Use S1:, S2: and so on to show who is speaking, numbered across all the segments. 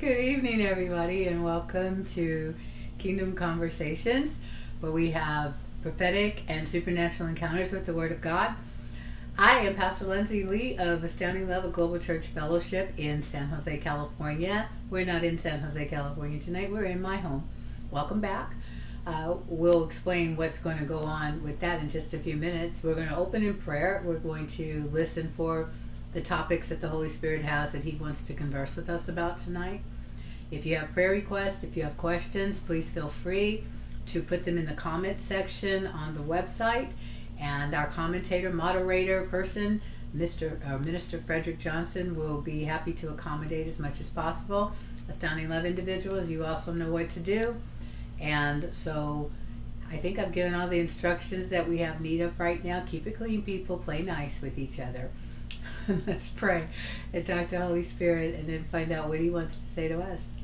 S1: Good evening, everybody, and welcome to Kingdom Conversations, where we have prophetic and supernatural encounters with the Word of God. I am Pastor Lindsay Lee of Astounding Love of Global Church Fellowship in San Jose, California. We're not in San Jose, California tonight, we're in my home. Welcome back. Uh, we'll explain what's going to go on with that in just a few minutes. We're going to open in prayer. We're going to listen for the topics that the Holy Spirit has that He wants to converse with us about tonight. If you have prayer requests, if you have questions, please feel free to put them in the comment section on the website. And our commentator, moderator person, Mr. Uh, Minister Frederick Johnson, will be happy to accommodate as much as possible. Astounding Love individuals, you also know what to do. And so I think I've given all the instructions that we have need of right now. Keep it clean, people. Play nice with each other. Let's pray and talk to Holy Spirit and then find out what He wants to say to us.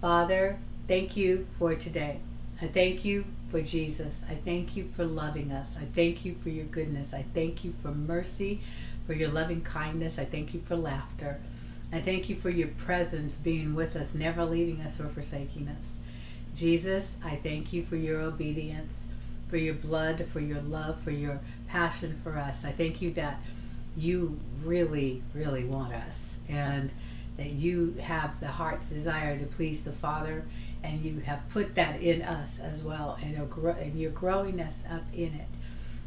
S1: Father, thank you for today. I thank you for Jesus. I thank you for loving us. I thank you for your goodness. I thank you for mercy, for your loving kindness. I thank you for laughter. I thank you for your presence being with us, never leaving us or forsaking us. Jesus, I thank you for your obedience, for your blood, for your love, for your passion for us. I thank you that you really, really want us and that you have the heart's desire to please the Father and you have put that in us as well and you're growing us up in it.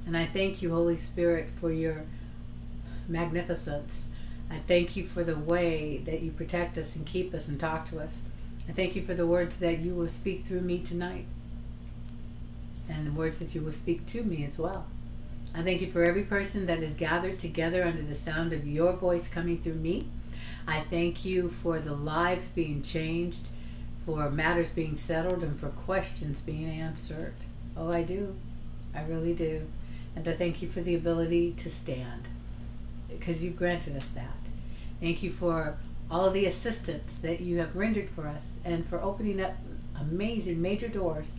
S1: And I thank you, Holy Spirit, for your magnificence. I thank you for the way that you protect us and keep us and talk to us. I thank you for the words that you will speak through me tonight and the words that you will speak to me as well. I thank you for every person that is gathered together under the sound of your voice coming through me. I thank you for the lives being changed, for matters being settled, and for questions being answered. Oh, I do. I really do. And I thank you for the ability to stand because you've granted us that. Thank you for all the assistance that you have rendered for us and for opening up amazing major doors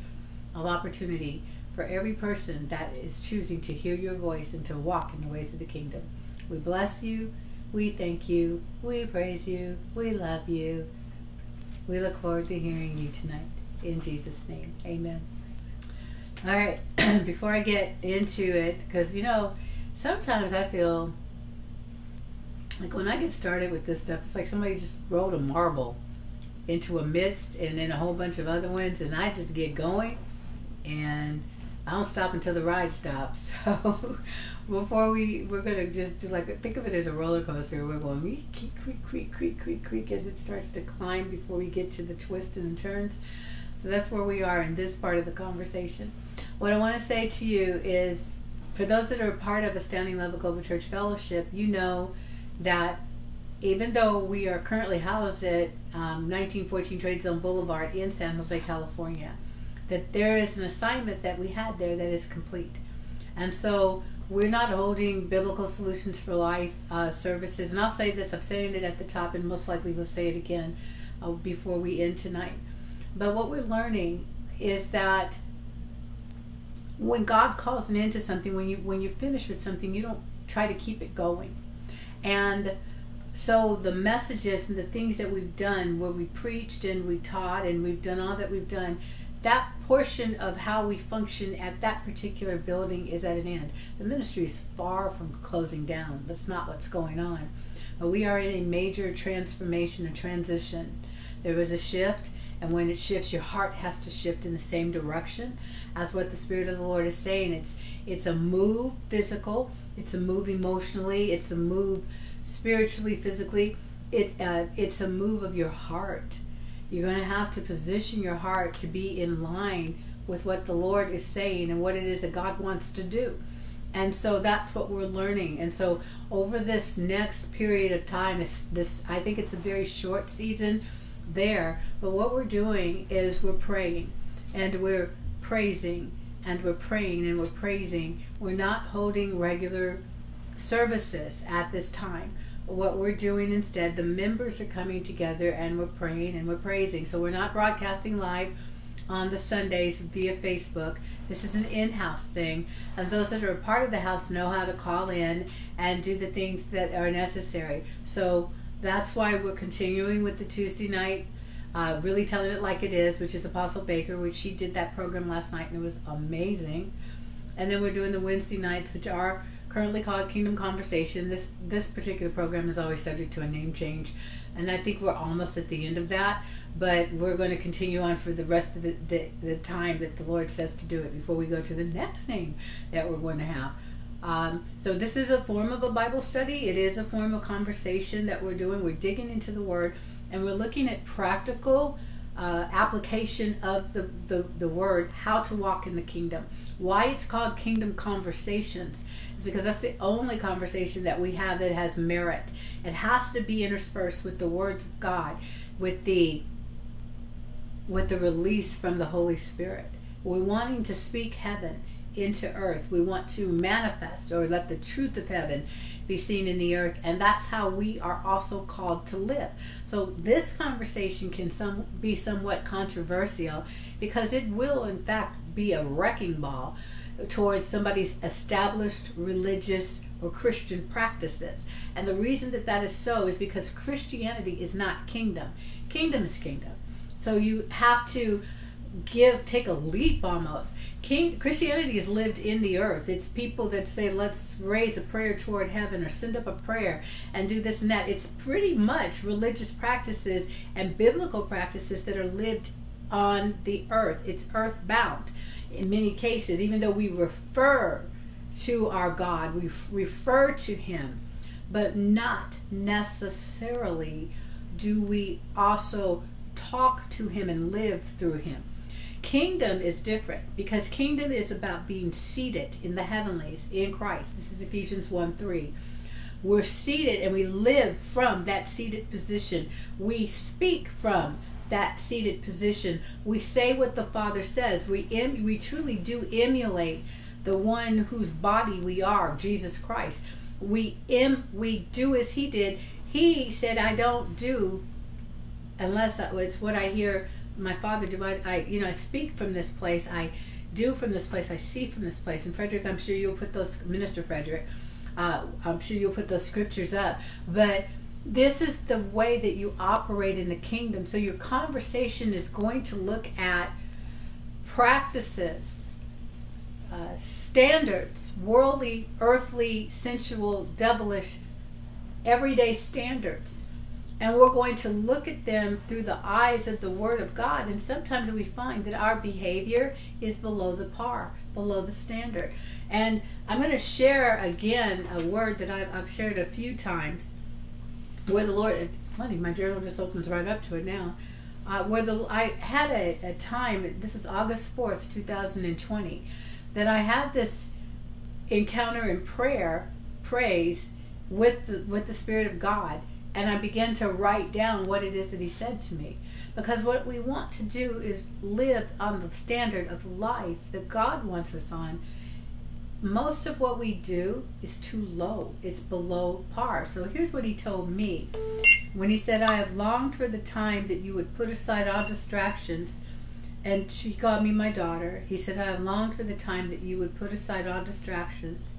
S1: of opportunity for every person that is choosing to hear your voice and to walk in the ways of the kingdom. We bless you. We thank you. We praise you. We love you. We look forward to hearing you tonight. In Jesus' name, amen. All right, before I get into it, because you know, sometimes I feel like when I get started with this stuff, it's like somebody just rolled a marble into a midst and then a whole bunch of other ones, and I just get going. And I don't stop until the ride stops. So before we we're gonna just do like think of it as a roller coaster. We're going creak creak creak creak creak creak as it starts to climb before we get to the twists and turns. So that's where we are in this part of the conversation. What I want to say to you is, for those that are part of Astounding Love of Global Church Fellowship, you know that even though we are currently housed at um, 1914 Trade Zone Boulevard in San Jose, California that there is an assignment that we had there that is complete. And so we're not holding biblical solutions for life uh, services. And I'll say this, I've said it at the top, and most likely we'll say it again uh, before we end tonight. But what we're learning is that when God calls an end to something, when you when you finish with something, you don't try to keep it going. And so the messages and the things that we've done, where we preached and we taught and we've done all that we've done, that portion of how we function at that particular building is at an end. The ministry is far from closing down. That's not what's going on. But we are in a major transformation and transition. There is a shift, and when it shifts, your heart has to shift in the same direction as what the Spirit of the Lord is saying. It's it's a move physical, it's a move emotionally, it's a move spiritually, physically. It, uh, it's a move of your heart you're going to have to position your heart to be in line with what the Lord is saying and what it is that God wants to do. And so that's what we're learning. And so over this next period of time, this, this I think it's a very short season there. But what we're doing is we're praying and we're praising and we're praying and we're praising. We're not holding regular services at this time what we're doing instead, the members are coming together and we're praying and we're praising. So we're not broadcasting live on the Sundays via Facebook. This is an in house thing. And those that are a part of the house know how to call in and do the things that are necessary. So that's why we're continuing with the Tuesday night, uh, really telling it like it is, which is Apostle Baker, which she did that program last night and it was amazing. And then we're doing the Wednesday nights, which are currently called Kingdom Conversation. This this particular program is always subject to a name change, and I think we're almost at the end of that. But we're going to continue on for the rest of the, the, the time that the Lord says to do it before we go to the next name that we're going to have. Um, so this is a form of a Bible study. It is a form of conversation that we're doing. We're digging into the Word, and we're looking at practical uh, application of the, the, the Word, how to walk in the kingdom. Why it's called Kingdom Conversations is because that's the only conversation that we have that has merit. It has to be interspersed with the words of God, with the with the release from the Holy Spirit. We're wanting to speak heaven into earth. We want to manifest or let the truth of heaven be seen in the earth, and that's how we are also called to live. So this conversation can some be somewhat controversial because it will, in fact, be a wrecking ball towards somebody's established religious or Christian practices. And the reason that that is so is because Christianity is not kingdom. Kingdom is kingdom. So you have to give take a leap almost King, christianity is lived in the earth. It's people that say let's raise a prayer toward heaven or send up a prayer and do this and that. It's pretty much religious practices and biblical practices that are lived on the earth. It's earthbound in many cases even though we refer to our god we refer to him. But not necessarily do we also talk to him and live through him Kingdom is different because kingdom is about being seated in the heavenlies in Christ. This is Ephesians 1 3. We're seated and we live from that seated position. We speak from that seated position. We say what the Father says. We, em- we truly do emulate the one whose body we are, Jesus Christ. We, em- we do as He did. He said, I don't do unless it's what I hear my father do I, I you know I speak from this place I do from this place I see from this place. And Frederick I'm sure you'll put those minister Frederick uh, I'm sure you'll put those scriptures up. But this is the way that you operate in the kingdom. So your conversation is going to look at practices uh, standards worldly earthly sensual devilish everyday standards and we're going to look at them through the eyes of the Word of God. And sometimes we find that our behavior is below the par, below the standard. And I'm going to share again a word that I've, I've shared a few times where the Lord, funny, my journal just opens right up to it now. Uh, where the I had a, a time, this is August 4th, 2020, that I had this encounter in prayer, praise with the, with the Spirit of God and I began to write down what it is that he said to me. Because what we want to do is live on the standard of life that God wants us on. Most of what we do is too low, it's below par. So here's what he told me when he said, I have longed for the time that you would put aside all distractions. And she called me my daughter. He said, I have longed for the time that you would put aside all distractions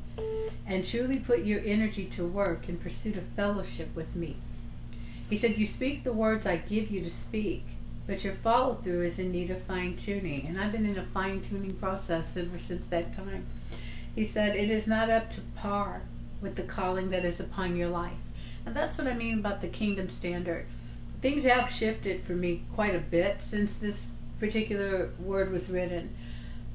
S1: and truly put your energy to work in pursuit of fellowship with me. He said, You speak the words I give you to speak, but your follow through is in need of fine tuning. And I've been in a fine tuning process ever since that time. He said, It is not up to par with the calling that is upon your life. And that's what I mean about the kingdom standard. Things have shifted for me quite a bit since this particular word was written.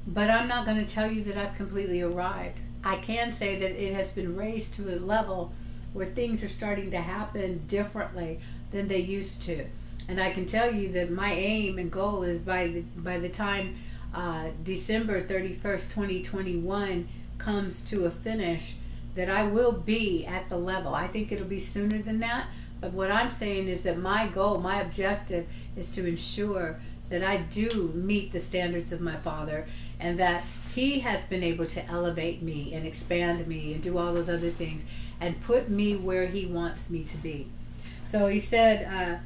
S1: But I'm not going to tell you that I've completely arrived. I can say that it has been raised to a level where things are starting to happen differently than they used to. And I can tell you that my aim and goal is by the by the time uh, December 31st, 2021 comes to a finish, that I will be at the level. I think it'll be sooner than that. But what I'm saying is that my goal, my objective, is to ensure that I do meet the standards of my Father and that He has been able to elevate me and expand me and do all those other things and put me where He wants me to be. So He said, uh,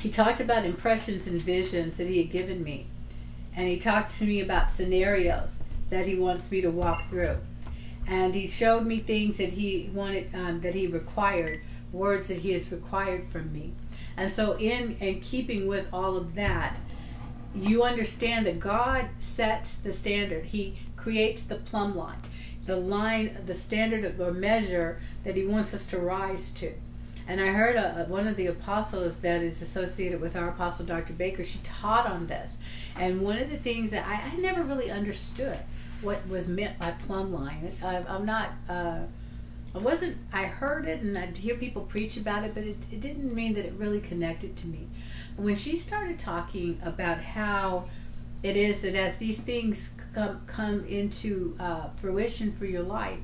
S1: He talked about impressions and visions that He had given me. And He talked to me about scenarios that He wants me to walk through. And He showed me things that He wanted, um, that He required words that He has required from me. And so, in and keeping with all of that, you understand that God sets the standard. He creates the plumb line, the line, the standard or measure that He wants us to rise to. And I heard a, one of the apostles that is associated with our apostle, Dr. Baker, she taught on this. And one of the things that I, I never really understood what was meant by plumb line. I, am not. Uh, I wasn't. I heard it and I'd hear people preach about it, but it, it didn't mean that it really connected to me. When she started talking about how it is that as these things come come into uh, fruition for your life,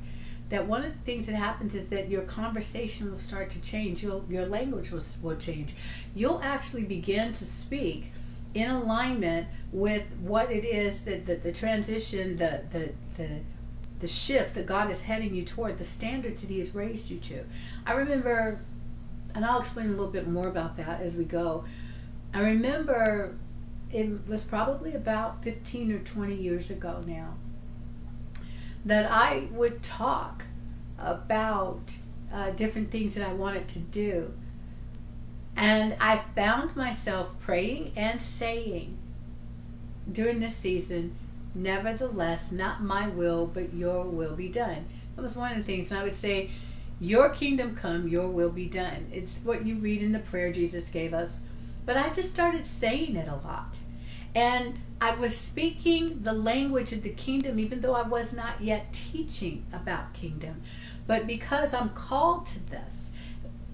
S1: that one of the things that happens is that your conversation will start to change. You'll, your language will, will change. You'll actually begin to speak in alignment with what it is that the, the transition, the, the, the, the shift that God is heading you toward, the standards that He has raised you to. I remember, and I'll explain a little bit more about that as we go. I remember it was probably about 15 or 20 years ago now that I would talk about uh, different things that I wanted to do. And I found myself praying and saying during this season, Nevertheless, not my will, but your will be done. That was one of the things. And I would say, Your kingdom come, your will be done. It's what you read in the prayer Jesus gave us. But I just started saying it a lot. And I was speaking the language of the kingdom, even though I was not yet teaching about kingdom. But because I'm called to this,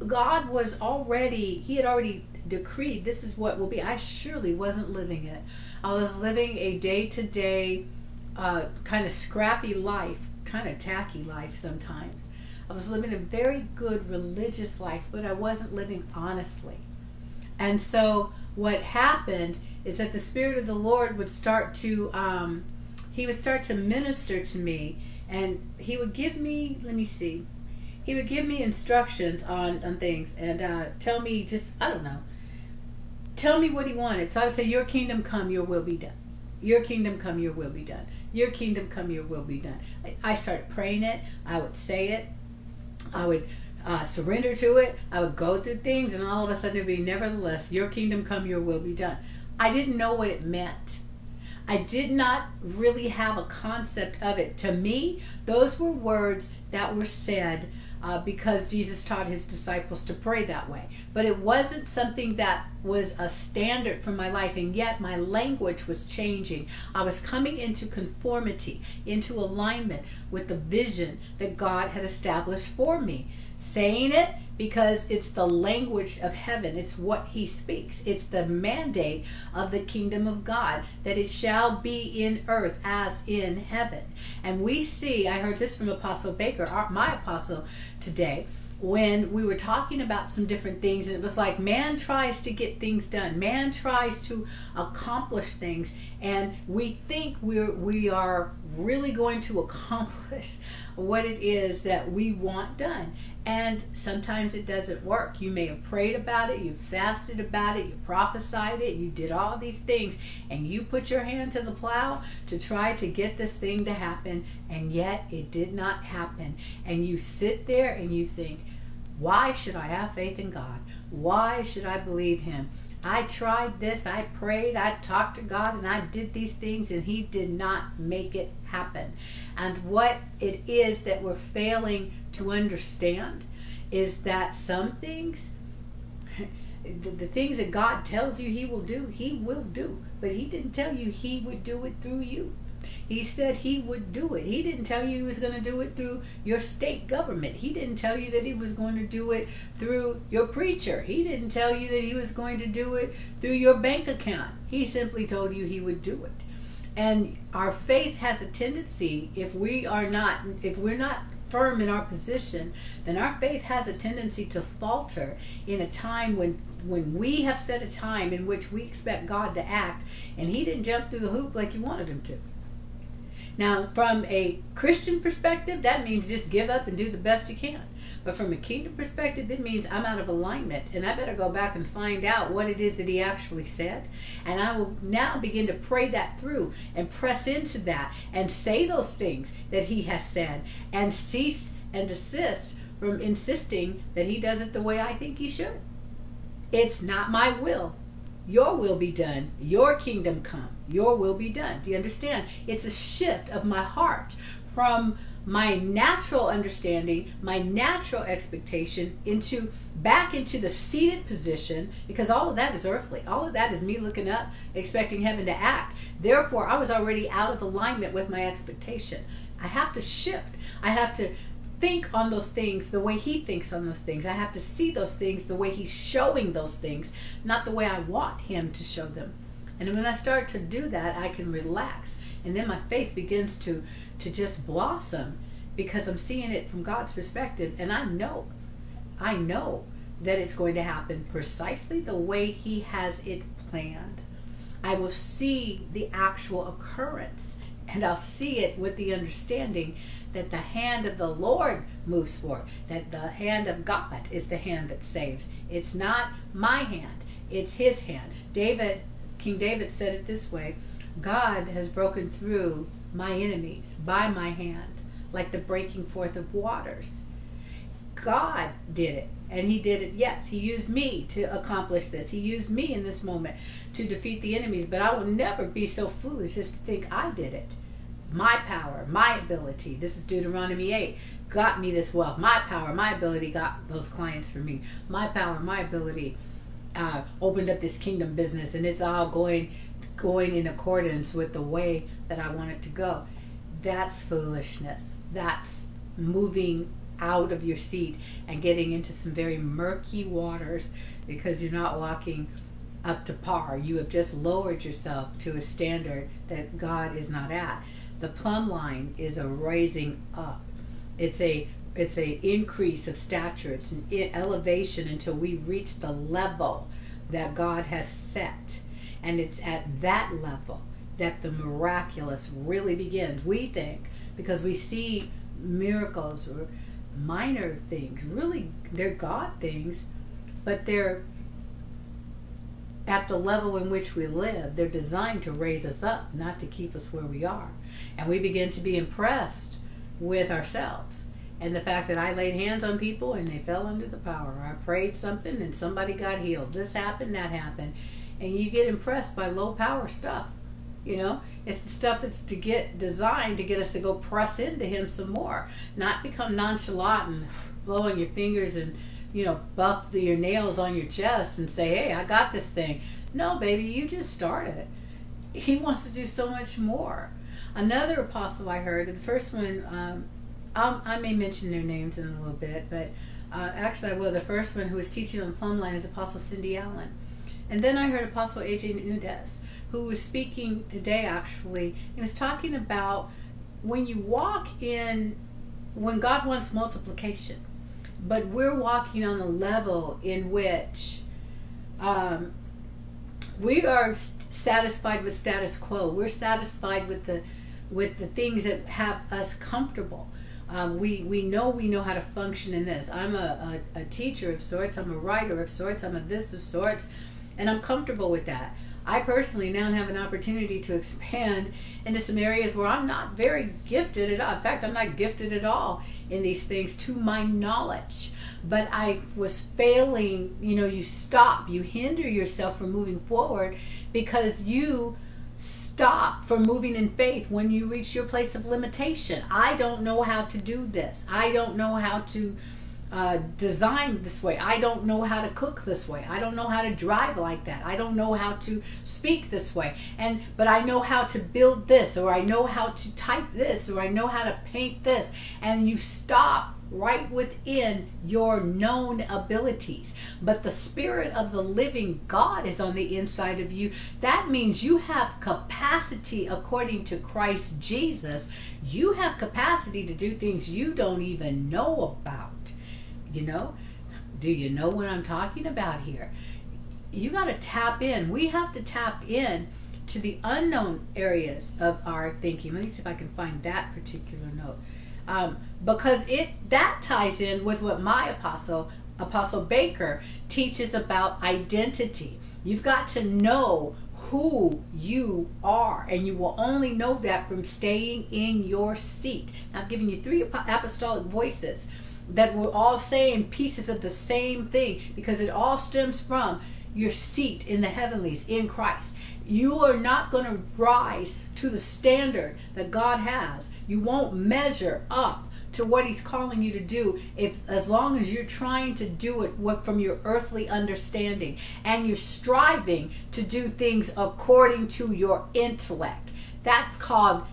S1: God was already, He had already decreed this is what will be. I surely wasn't living it. I was living a day to day, kind of scrappy life, kind of tacky life sometimes. I was living a very good religious life, but I wasn't living honestly. And so what happened is that the Spirit of the Lord would start to, um, He would start to minister to me, and He would give me, let me see, He would give me instructions on, on things and uh, tell me just, I don't know, tell me what He wanted. So I would say, Your kingdom come, your will be done. Your kingdom come, your will be done. Your kingdom come, your will be done. I, I started praying it, I would say it, I would uh, surrender to it. I would go through things, and all of a sudden it'd be, nevertheless, your kingdom come, your will be done. I didn't know what it meant. I did not really have a concept of it. To me, those were words that were said uh, because Jesus taught his disciples to pray that way. But it wasn't something that was a standard for my life, and yet my language was changing. I was coming into conformity, into alignment with the vision that God had established for me saying it because it's the language of heaven. It's what he speaks. It's the mandate of the kingdom of God that it shall be in earth as in heaven. And we see, I heard this from Apostle Baker, our, my apostle today, when we were talking about some different things, and it was like man tries to get things done, man tries to accomplish things, and we think we're we are really going to accomplish what it is that we want done. And sometimes it doesn't work. You may have prayed about it, you fasted about it, you prophesied it, you did all these things, and you put your hand to the plow to try to get this thing to happen, and yet it did not happen. And you sit there and you think, why should I have faith in God? Why should I believe Him? I tried this, I prayed, I talked to God, and I did these things, and He did not make it happen. And what it is that we're failing to understand is that some things, the, the things that God tells you He will do, He will do. But He didn't tell you He would do it through you. He said he would do it. He didn't tell you he was going to do it through your state government. He didn't tell you that he was going to do it through your preacher. He didn't tell you that he was going to do it through your bank account. He simply told you he would do it. And our faith has a tendency, if we are not, if we're not firm in our position, then our faith has a tendency to falter in a time when when we have set a time in which we expect God to act and he didn't jump through the hoop like you wanted him to. Now, from a Christian perspective, that means just give up and do the best you can. But from a kingdom perspective, it means I'm out of alignment and I better go back and find out what it is that he actually said. And I will now begin to pray that through and press into that and say those things that he has said and cease and desist from insisting that he does it the way I think he should. It's not my will. Your will be done. Your kingdom come. Your will be done. Do you understand? It's a shift of my heart from my natural understanding, my natural expectation into back into the seated position because all of that is earthly. All of that is me looking up, expecting heaven to act. Therefore, I was already out of alignment with my expectation. I have to shift. I have to think on those things the way he thinks on those things. I have to see those things the way he's showing those things, not the way I want him to show them. And when I start to do that, I can relax. And then my faith begins to to just blossom because I'm seeing it from God's perspective and I know I know that it's going to happen precisely the way he has it planned. I will see the actual occurrence and I'll see it with the understanding that the hand of the Lord moves forward, that the hand of God is the hand that saves. It's not my hand, it's his hand. David, King David said it this way God has broken through my enemies by my hand, like the breaking forth of waters. God did it. And he did it, yes, he used me to accomplish this. He used me in this moment to defeat the enemies. But I will never be so foolish as to think I did it my power, my ability. This is Deuteronomy 8. Got me this wealth. My power, my ability got those clients for me. My power, my ability uh, opened up this kingdom business, and it's all going going in accordance with the way that I want it to go. That's foolishness. That's moving out of your seat and getting into some very murky waters because you're not walking up to par. You have just lowered yourself to a standard that God is not at. The plumb line is a rising up. It's a it's a increase of stature. It's an elevation until we reach the level that God has set, and it's at that level that the miraculous really begins. We think because we see miracles or minor things, really they're God things, but they're at the level in which we live. They're designed to raise us up, not to keep us where we are. And we begin to be impressed with ourselves. And the fact that I laid hands on people and they fell under the power. I prayed something and somebody got healed. This happened, that happened. And you get impressed by low power stuff. You know, it's the stuff that's to get designed to get us to go press into Him some more, not become nonchalant and blowing your fingers and you know buff the, your nails on your chest and say, "Hey, I got this thing." No, baby, you just started. He wants to do so much more. Another apostle I heard, the first one, um, i may mention their names in a little bit, but uh, actually I will. The first one who was teaching on plumb line is Apostle Cindy Allen. And then I heard Apostle AJ Nudez, who was speaking today actually. He was talking about when you walk in, when God wants multiplication, but we're walking on a level in which um, we are satisfied with status quo. We're satisfied with the with the things that have us comfortable. Um, we we know we know how to function in this. I'm a, a, a, teacher of sorts. I'm a writer of sorts. I'm a this of sorts, and I'm comfortable with that. I personally now have an opportunity to expand into some areas where I'm not very gifted at all. In fact, I'm not gifted at all in these things to my knowledge. But I was failing. You know, you stop. You hinder yourself from moving forward because you stop from moving in faith when you reach your place of limitation. I don't know how to do this. I don't know how to uh, design this way. I don't know how to cook this way. I don't know how to drive like that. I don't know how to speak this way. And but I know how to build this, or I know how to type this, or I know how to paint this. And you stop right within your known abilities. But the Spirit of the living God is on the inside of you. That means you have capacity according to Christ Jesus. You have capacity to do things you don't even know about. You know? Do you know what I'm talking about here? You got to tap in. We have to tap in to the unknown areas of our thinking. Let me see if I can find that particular note um, because it that ties in with what my apostle apostle baker teaches about identity you've got to know who you are and you will only know that from staying in your seat i'm giving you three apostolic voices that we're all saying pieces of the same thing because it all stems from your seat in the heavenlies in Christ. You are not going to rise to the standard that God has. You won't measure up to what he's calling you to do if as long as you're trying to do it what from your earthly understanding and you're striving to do things according to your intellect. That's called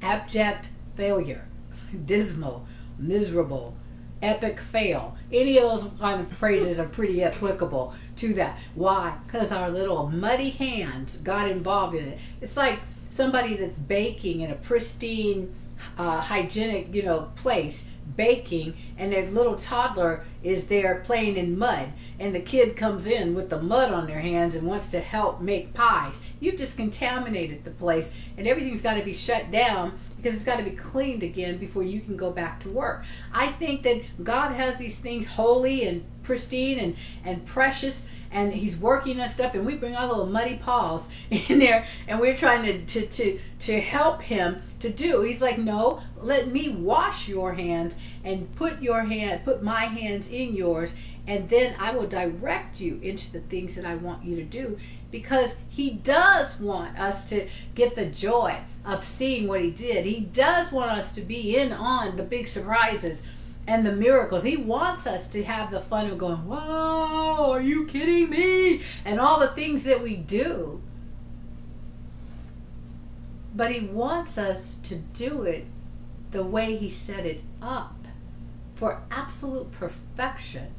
S1: abject failure dismal miserable epic fail. Any of those kind of phrases are pretty applicable to that. Why? Because our little muddy hands got involved in it. It's like somebody that's baking in a pristine uh, hygienic, you know, place baking and their little toddler is there playing in mud. And the kid comes in with the mud on their hands and wants to help make pies. You've just contaminated the place and everything's got to be shut down because it's got to be cleaned again before you can go back to work. I think that god has these things holy and pristine and, and precious and he's working us up and we bring our little muddy paws in there and we're trying to, to, to, to help him to do he's like no let me wash your hands and put your hand put my hands in yours and then I will direct you into the things that I want you to do because he does want us to get the joy of seeing what he did. He does want us to be in on the big surprises and the miracles. He wants us to have the fun of going, Whoa, are you kidding me? And all the things that we do. But He wants us to do it the way He set it up for absolute perfection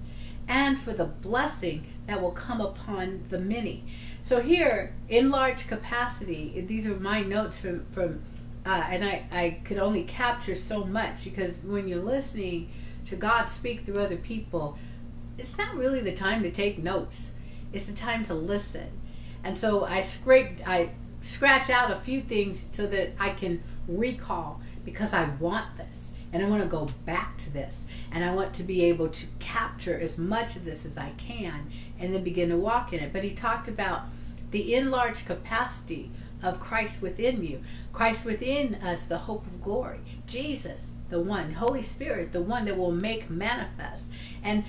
S1: and for the blessing that will come upon the many. So, here in large capacity, these are my notes from, from uh, and I, I could only capture so much because when you're listening to God speak through other people, it's not really the time to take notes. It's the time to listen. And so I scrape, I scratch out a few things so that I can recall because I want this and I want to go back to this and I want to be able to capture as much of this as I can and then begin to walk in it. But he talked about the enlarged capacity of Christ within you. Christ within us, the hope of glory. Jesus, the one, Holy Spirit, the one that will make manifest. And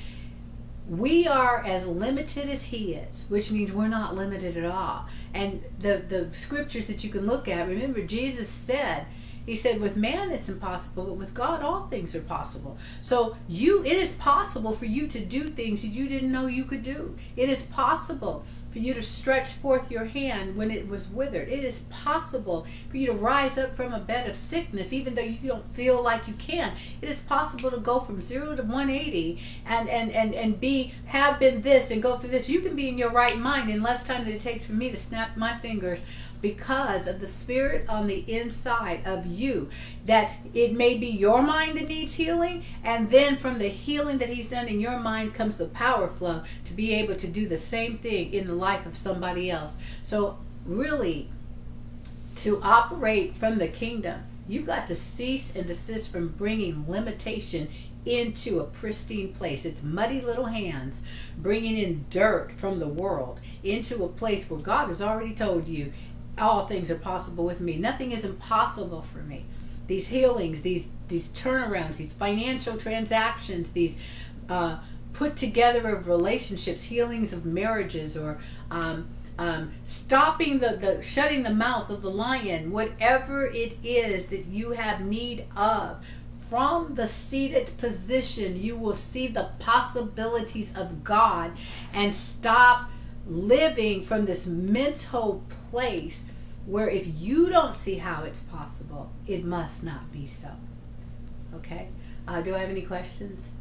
S1: we are as limited as he is, which means we're not limited at all. And the, the scriptures that you can look at, remember, Jesus said, he said, with man it's impossible, but with God all things are possible. So you it is possible for you to do things that you didn't know you could do. It is possible for you to stretch forth your hand when it was withered. It is possible for you to rise up from a bed of sickness even though you don't feel like you can. It is possible to go from 0 to 180 and and and and be have been this and go through this. You can be in your right mind in less time than it takes for me to snap my fingers because of the spirit on the inside of you. That it may be your mind that needs healing, and then from the healing that He's done in your mind comes the power flow to be able to do the same thing in the life of somebody else. So, really, to operate from the kingdom, you've got to cease and desist from bringing limitation into a pristine place. It's muddy little hands bringing in dirt from the world into a place where God has already told you all things are possible with me. Nothing is impossible for me. These healings, these these turnarounds, these financial transactions, these uh, put together of relationships, healings of marriages, or um, um, stopping the, the shutting the mouth of the lion, whatever it is that you have need of. From the seated position, you will see the possibilities of God and stop living from this mental place where if you don't see how it's possible, it must not be so. Okay? Uh, do I have any questions?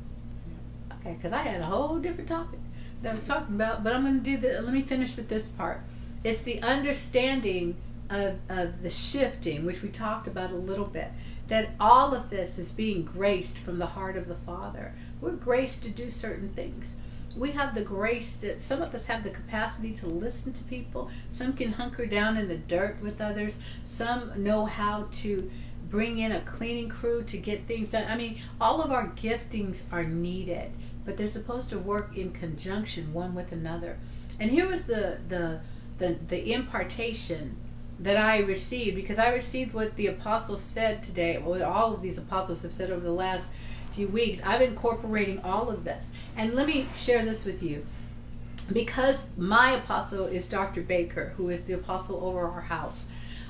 S1: Okay, because I had a whole different topic that I was talking about, but I'm going to do the. Let me finish with this part. It's the understanding of, of the shifting, which we talked about a little bit, that all of this is being graced from the heart of the Father. We're graced to do certain things we have the grace that some of us have the capacity to listen to people. Some can hunker down in the dirt with others. Some know how to bring in a cleaning crew to get things done. I mean, all of our giftings are needed, but they're supposed to work in conjunction one with another. And here was the the the, the impartation that I received because I received what the apostles said today, what all of these apostles have said over the last few weeks, I've incorporating all of this. And let me share this with you. Because my apostle is Dr. Baker, who is the apostle over our house,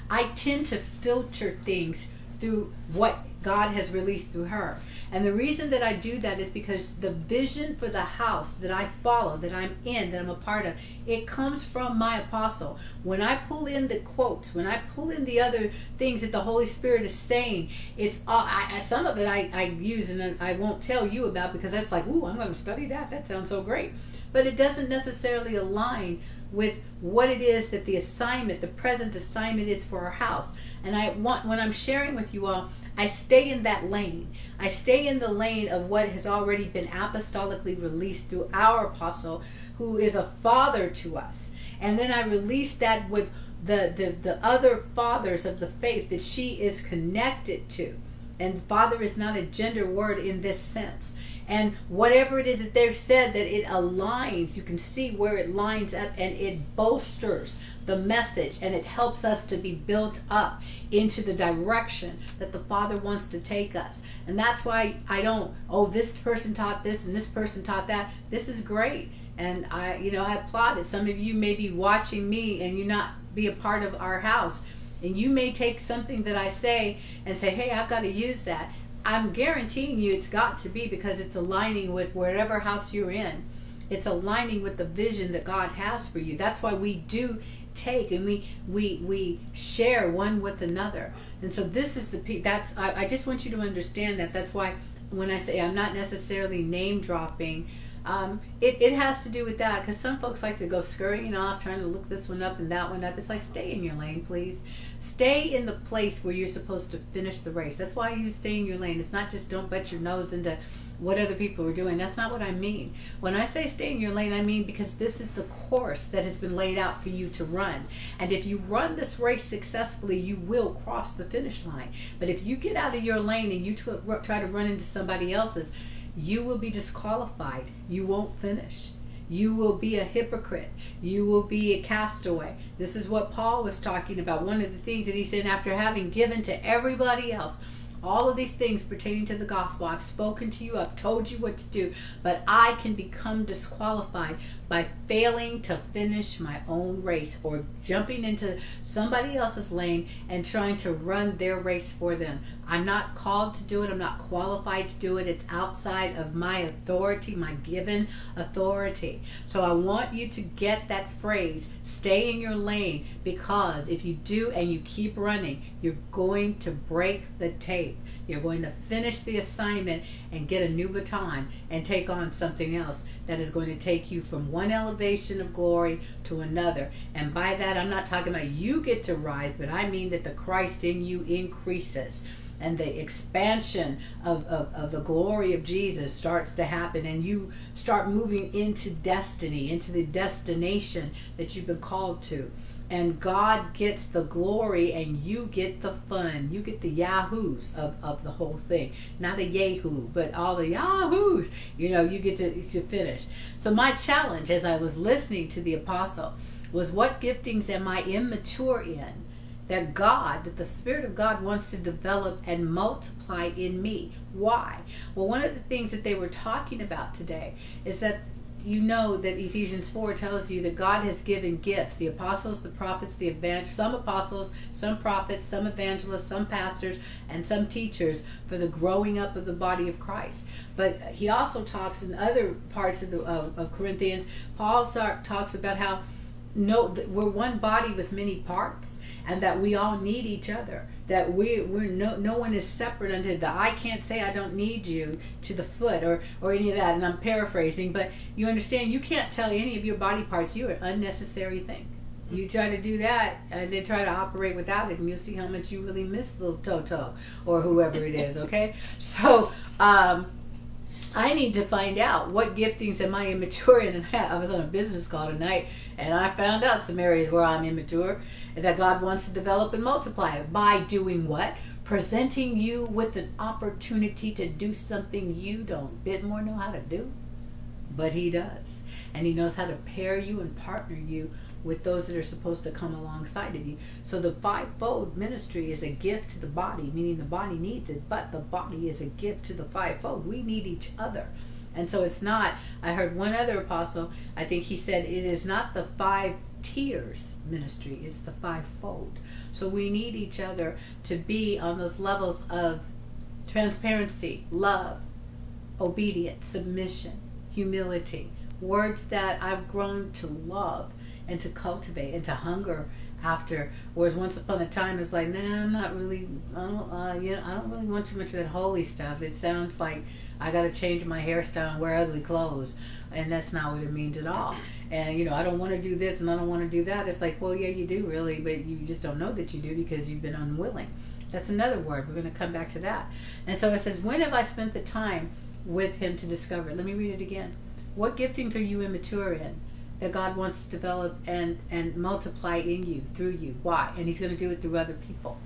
S1: I tend to filter things through what God has released through her. And the reason that I do that is because the vision for the house that I follow, that I'm in, that I'm a part of, it comes from my apostle. When I pull in the quotes, when I pull in the other things that the Holy Spirit is saying, it's uh, I, some of it I, I use and I won't tell you about because that's like, ooh, I'm going to study that. That sounds so great. But it doesn't necessarily align with what it is that the assignment, the present assignment is for our house. And I want, when I'm sharing with you all, I stay in that lane. I stay in the lane of what has already been apostolically released through our apostle, who is a father to us. And then I release that with the, the, the other fathers of the faith that she is connected to. And father is not a gender word in this sense and whatever it is that they've said that it aligns you can see where it lines up and it bolsters the message and it helps us to be built up into the direction that the father wants to take us. And that's why i don't oh this person taught this and this person taught that. This is great. And i you know i applaud it. Some of you may be watching me and you not be a part of our house. And you may take something that i say and say hey i've got to use that I'm guaranteeing you it's got to be because it's aligning with whatever house you're in. It's aligning with the vision that God has for you. That's why we do take and we we we share one with another. And so this is the that's I, I just want you to understand that. That's why when I say I'm not necessarily name dropping um, it, it has to do with that because some folks like to go scurrying off trying to look this one up and that one up. It's like, stay in your lane, please. Stay in the place where you're supposed to finish the race. That's why you stay in your lane. It's not just don't butt your nose into what other people are doing. That's not what I mean. When I say stay in your lane, I mean because this is the course that has been laid out for you to run. And if you run this race successfully, you will cross the finish line. But if you get out of your lane and you try to run into somebody else's, you will be disqualified. You won't finish. You will be a hypocrite. You will be a castaway. This is what Paul was talking about. One of the things that he said after having given to everybody else all of these things pertaining to the gospel. I've spoken to you, I've told you what to do, but I can become disqualified by failing to finish my own race or jumping into somebody else's lane and trying to run their race for them. I'm not called to do it, I'm not qualified to do it. It's outside of my authority, my given authority. So I want you to get that phrase stay in your lane because if you do and you keep running, you're going to break the tape. You're going to finish the assignment and get a new baton and take on something else that is going to take you from one elevation of glory to another. And by that, I'm not talking about you get to rise, but I mean that the Christ in you increases and the expansion of, of, of, the glory of Jesus starts to happen, and you start moving into destiny, into the destination that you've been called to and God gets the glory and you get the fun. You get the yahoos of, of the whole thing. Not a yahoo, but all the yahoos. You know, you get to, to finish. So my challenge as I was listening to the apostle was what giftings am I immature in that God, that the Spirit of God wants to develop and multiply in me. Why? Well, one of the things that they were talking about today is that you know that Ephesians 4 tells you that God has given gifts the apostles, the prophets, the evangelists, some apostles, some prophets, some evangelists, some pastors, and some teachers for the growing up of the body of Christ. But he also talks in other parts of, the, of, of Corinthians, Paul talks about how no, we're one body with many parts and that we all need each other that we we're no no one is separate unto the I can't say I don't need you to the foot or or any of that and I'm paraphrasing but you understand you can't tell any of your body parts you're an unnecessary thing you try to do that and then try to operate without it and you'll see how much you really miss little Toto or whoever it is okay so um I need to find out what giftings am I immature in. And I was on a business call tonight, and I found out some areas where I'm immature, that God wants to develop and multiply by doing what? Presenting you with an opportunity to do something you don't bit more know how to do. but He does. And He knows how to pair you and partner you with those that are supposed to come alongside of you. So the fivefold ministry is a gift to the body, meaning the body needs it, but the body is a gift to the fivefold. We need each other. And so it's not, I heard one other apostle, I think he said, it is not the five tiers ministry, is the fivefold. So we need each other to be on those levels of transparency, love, obedience, submission, humility, words that I've grown to love and to cultivate and to hunger after. Whereas once upon a time, it's like, nah, I'm not really, I don't, uh, you know, I don't really want too much of that holy stuff. It sounds like I got to change my hairstyle and wear ugly clothes, and that's not what it means at all. And you know, I don't want to do this and I don't want to do that. It's like, well, yeah, you do really, but you just don't know that you do because you've been unwilling. That's another word. We're going to come back to that. And so it says, when have I spent the time with him to discover? Let me read it again. What giftings are you immature in? that God wants to develop and and multiply in you through you. Why? And He's going to do it through other people.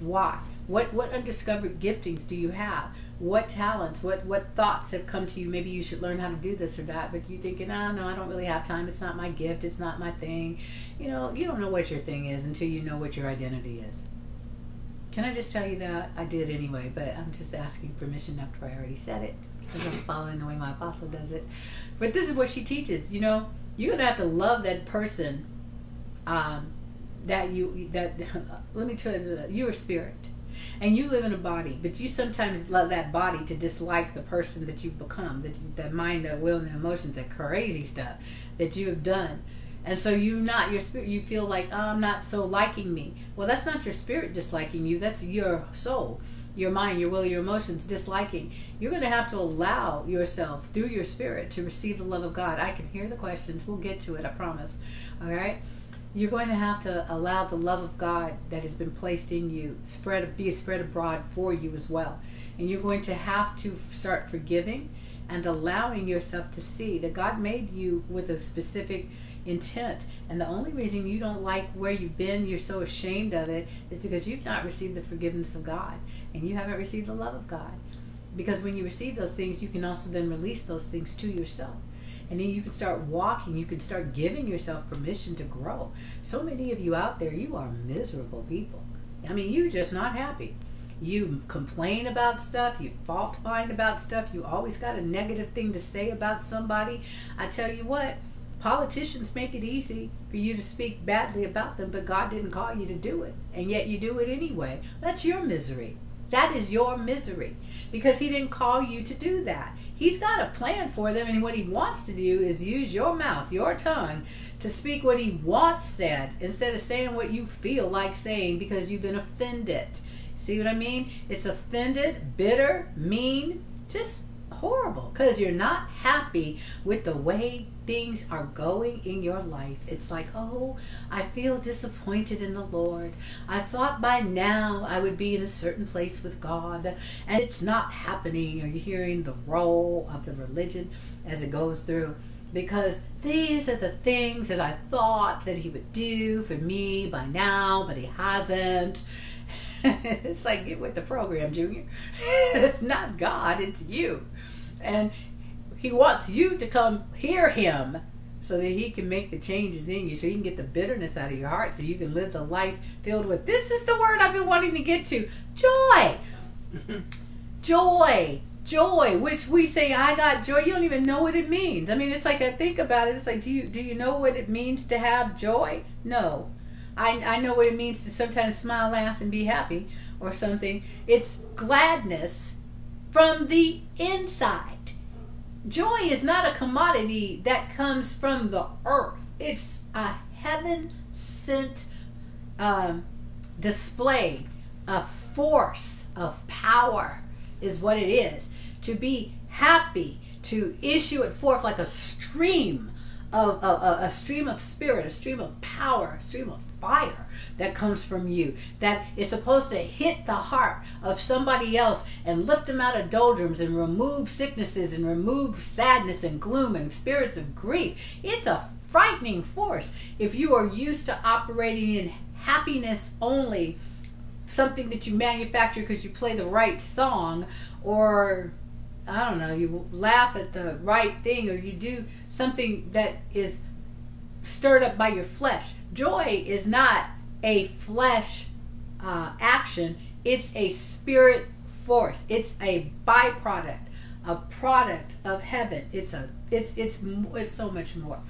S1: Why? What what undiscovered giftings do you have? What talents? What what thoughts have come to you? Maybe you should learn how to do this or that, but you thinking, ah, no, I don't really have time. It's not my gift. It's not my thing. You know, you don't know what your thing is until you know what your identity is. Can I just tell you that I did anyway? But I'm just asking permission after I already said it because I'm following the way my apostle does it. But this is what she teaches. You know, you're gonna have to love that person um, that you that let me tell you you're a spirit and you live in a body but you sometimes love that body to dislike the person that you've become that that mind that will and the emotions that crazy stuff that you have done and so you not your spirit you feel like oh, i'm not so liking me well that's not your spirit disliking you that's your soul your mind, your will, your emotions, disliking, you're going to have to allow yourself through your spirit to receive the love of God. I can hear the questions. We'll get to it, I promise. All right? You're going to have to allow the love of God that has been placed in you spread be spread abroad for you as well. And you're going to have to start forgiving and allowing yourself to see that God made you with a specific intent. And the only reason you don't like where you've been, you're so ashamed of it, is because you've not received the forgiveness of God and you haven't received the love of God. Because when you receive those things, you can also then release those things to yourself. And then you can start walking, you can start giving yourself permission to grow. So many of you out there, you are miserable people. I mean, you're just not happy. You complain about stuff, you fault find about stuff, you always got a negative thing to say about somebody. I tell you what, Politicians make it easy for you to speak badly about them, but God didn't call you to do it. And yet you do it anyway. That's your misery. That is your misery because He didn't call you to do that. He's got a plan for them, and what He wants to do is use your mouth, your tongue, to speak what He wants said instead of saying what you feel like saying because you've been offended. See what I mean? It's offended, bitter, mean, just horrible because you're not happy with the way things are going in your life. It's like, oh, I feel disappointed in the Lord. I thought by now I would be in a certain place with God, and it's not happening. Are you hearing the role of the religion as it goes through? Because these are the things that I thought that He would do for me by now, but He hasn't. it's like get with the program, Junior. it's not God, it's you. And he wants you to come hear him so that he can make the changes in you, so he can get the bitterness out of your heart, so you can live the life filled with this is the word I've been wanting to get to joy. joy. Joy, which we say, I got joy. You don't even know what it means. I mean, it's like I think about it. It's like, do you do you know what it means to have joy? No, I I know what it means to sometimes smile, laugh, and be happy, or something. It's gladness from the inside joy is not a commodity that comes from the earth. It's a heaven sent um, display of force, of power, is what it is. To be happy, to issue it forth like a stream of a, a stream of spirit, a stream of power, a stream of fire that comes from you that is supposed to hit the heart of somebody else and lift them out of doldrums and remove sicknesses and remove sadness and gloom and spirits of grief. It's a frightening force if you are used to operating in happiness only, something that you manufacture because you play the right song or I don't know, you laugh at the right thing or you do something that is stirred up by your flesh. Joy is not a flesh uh, action, it's a spirit force. It's a byproduct, a product of heaven. It's a it's it's it's so much more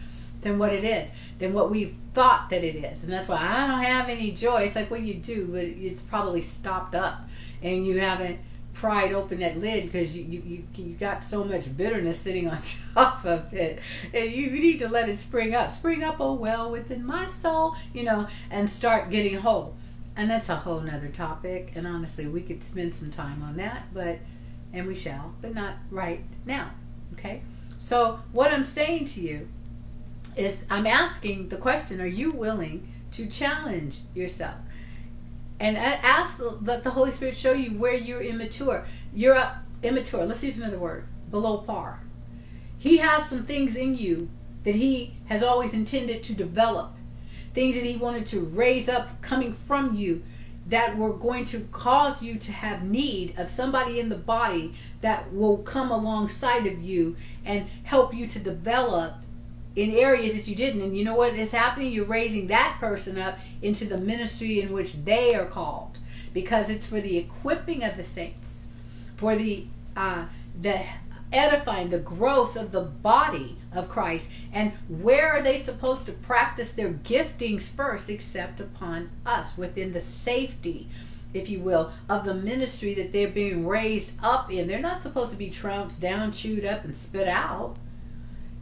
S1: than what it is, than what we've thought that it is. And that's why I don't have any joy. It's like, well, you do, but it's probably stopped up and you haven't pried open that lid because you, you, you, you got so much bitterness sitting on top of it. And you need to let it spring up. Spring up, oh well, within my soul, you know, and start getting whole. And that's a whole nother topic. And honestly, we could spend some time on that, but, and we shall, but not right now. Okay? So, what I'm saying to you is I'm asking the question are you willing to challenge yourself? And ask, let the Holy Spirit show you where you're immature. You're up, immature. Let's use another word below par. He has some things in you that He has always intended to develop, things that He wanted to raise up coming from you that were going to cause you to have need of somebody in the body that will come alongside of you and help you to develop in areas that you didn't. And you know what is happening? You're raising that person up into the ministry in which they are called because it's for the equipping of the saints, for the uh, the edifying, the growth of the body of Christ. And where are they supposed to practice their giftings first, except upon us, within the safety, if you will, of the ministry that they're being raised up in? They're not supposed to be trounced down, chewed up, and spit out.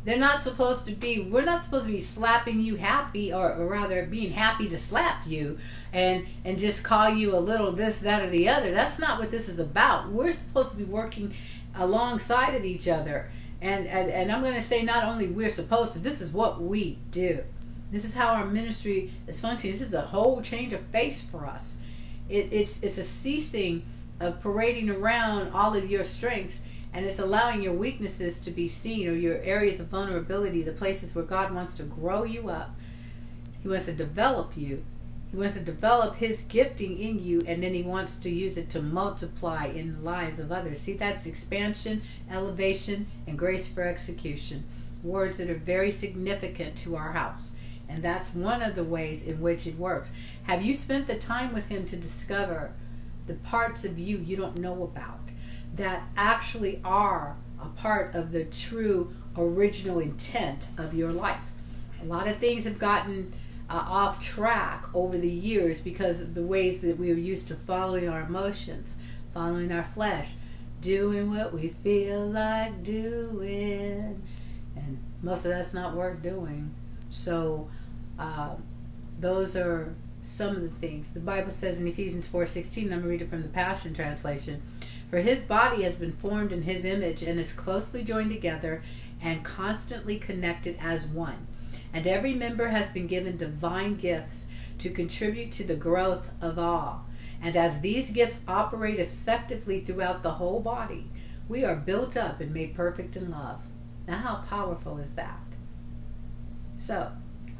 S1: They're not supposed to be, we're not supposed to be slapping you happy, or, or rather being happy to slap you and, and just call you a little this, that, or the other. That's not what this is about. We're supposed to be working alongside of each other. And, and, and I'm going to say not only we're supposed to, this is what we do. This is how our ministry is functioning. This is a whole change of face for us. It, it's, it's a ceasing of parading around all of your strengths and it's allowing your weaknesses to be seen or your areas of vulnerability, the places where God wants to grow you up. He wants to develop you. He wants to develop his gifting in you and then he wants to use it to multiply in the lives of others. See, that's expansion, elevation, and grace for execution. Words that are very significant to our house. And that's one of the ways in which it works. Have you spent the time with him to discover the parts of you you don't know about? That actually are a part of the true original intent of your life. A lot of things have gotten uh, off track over the years because of the ways that we are used to following our emotions, following our flesh, doing what we feel like doing. And most of that's not worth doing. So, uh, those are some of the things. The Bible says in Ephesians 4:16, I'm going to read it from the Passion Translation. For his body has been formed in his image and is closely joined together and constantly connected as one. And every member has been given divine gifts to contribute to the growth of all. And as these gifts operate effectively throughout the whole body, we are built up and made perfect in love. Now, how powerful is that? So,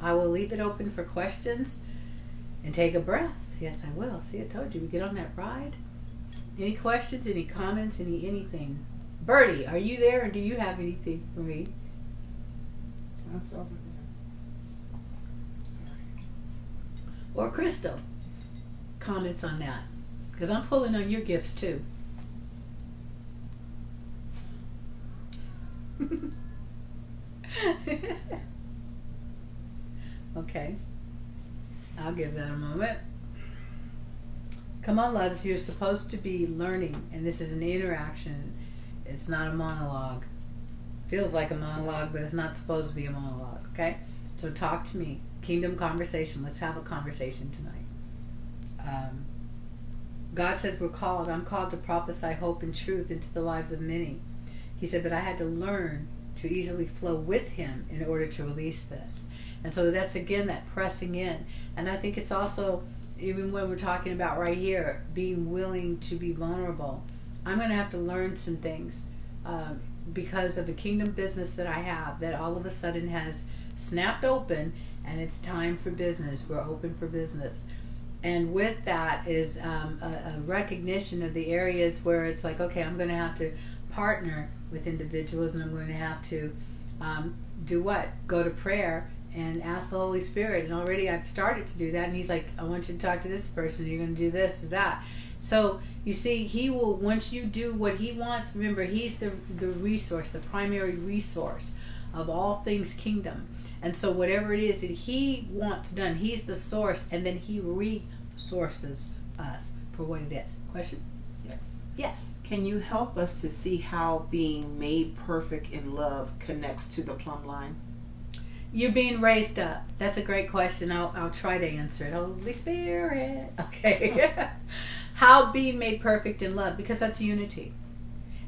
S1: I will leave it open for questions and take a breath. Yes, I will. See, I told you we get on that ride. Any questions? Any comments? Any anything? Birdie, are you there, or do you have anything for me?
S2: That's over
S1: there. Sorry. Or Crystal, comments on that, because I'm pulling on your gifts too. okay. I'll give that a moment. Come on, loves, you're supposed to be learning, and this is an interaction. It's not a monologue. Feels like a monologue, but it's not supposed to be a monologue, okay? So talk to me. Kingdom conversation. Let's have a conversation tonight. Um, God says we're called. I'm called to prophesy hope and truth into the lives of many. He said, but I had to learn to easily flow with Him in order to release this. And so that's again that pressing in. And I think it's also even when we're talking about right here, being willing to be vulnerable, I'm going to have to learn some things uh, because of the kingdom business that I have that all of a sudden has snapped open and it's time for business. We're open for business. And with that is um, a, a recognition of the areas where it's like, okay, I'm going to have to partner with individuals, and I'm going to have to um, do what? Go to prayer and ask the Holy Spirit. And already I've started to do that. And He's like, I want you to talk to this person. You're going to do this or that. So you see, He will once you do what He wants. Remember, He's the the resource, the primary resource of all things kingdom. And so whatever it is that He wants done, He's the source, and then He resources us for what it is. Question?
S2: Yes.
S1: Yes.
S3: Can you help us to see how being made perfect in love connects to the plumb line?
S1: You're being raised up. That's a great question. I'll, I'll try to answer it. Holy Spirit. Okay. How being made perfect in love? Because that's unity.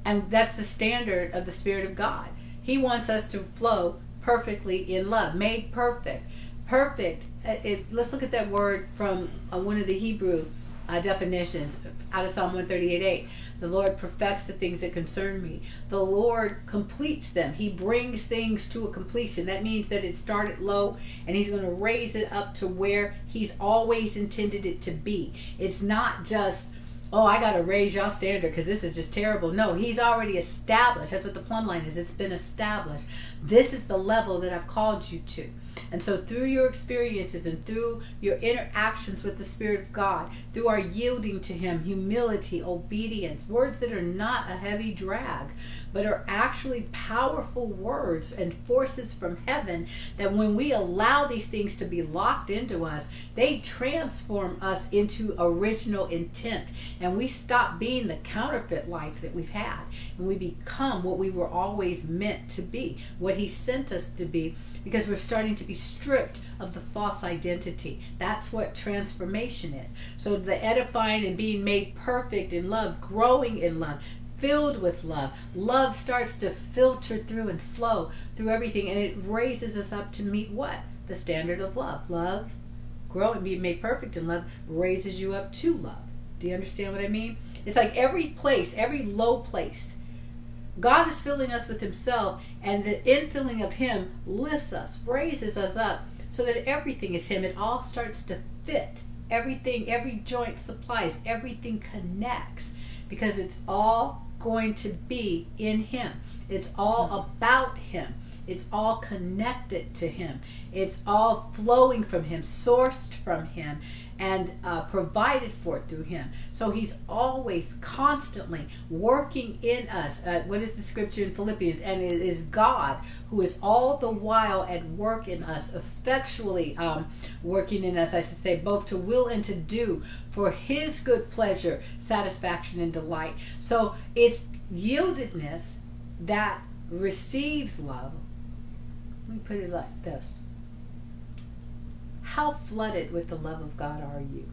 S1: And that's the standard of the Spirit of God. He wants us to flow perfectly in love, made perfect. Perfect. Uh, it, let's look at that word from uh, one of the Hebrew uh, definitions out of Psalm 138 8. The Lord perfects the things that concern me. The Lord completes them. He brings things to a completion. That means that it started low and He's going to raise it up to where He's always intended it to be. It's not just oh, I got to raise y'all standard because this is just terrible. No, he's already established. That's what the plumb line is. It's been established. This is the level that I've called you to. And so, through your experiences and through your interactions with the Spirit of God, through our yielding to Him, humility, obedience, words that are not a heavy drag, but are actually powerful words and forces from heaven, that when we allow these things to be locked into us, they transform us into original intent. And we stop being the counterfeit life that we've had. And we become what we were always meant to be, what He sent us to be because we're starting to be stripped of the false identity. That's what transformation is. So the edifying and being made perfect in love, growing in love, filled with love. Love starts to filter through and flow through everything, and it raises us up to meet what? The standard of love. Love, grow and be made perfect in love, raises you up to love. Do you understand what I mean? It's like every place, every low place God is filling us with Himself, and the infilling of Him lifts us, raises us up, so that everything is Him. It all starts to fit. Everything, every joint supplies, everything connects because it's all going to be in Him. It's all mm-hmm. about Him. It's all connected to Him. It's all flowing from Him, sourced from Him and uh, provided for it through him. So he's always constantly working in us. Uh, what is the scripture in Philippians? And it is God who is all the while at work in us, effectually um, working in us, I should say, both to will and to do for his good pleasure, satisfaction, and delight. So it's yieldedness that receives love. Let me put it like this how flooded with the love of God are you?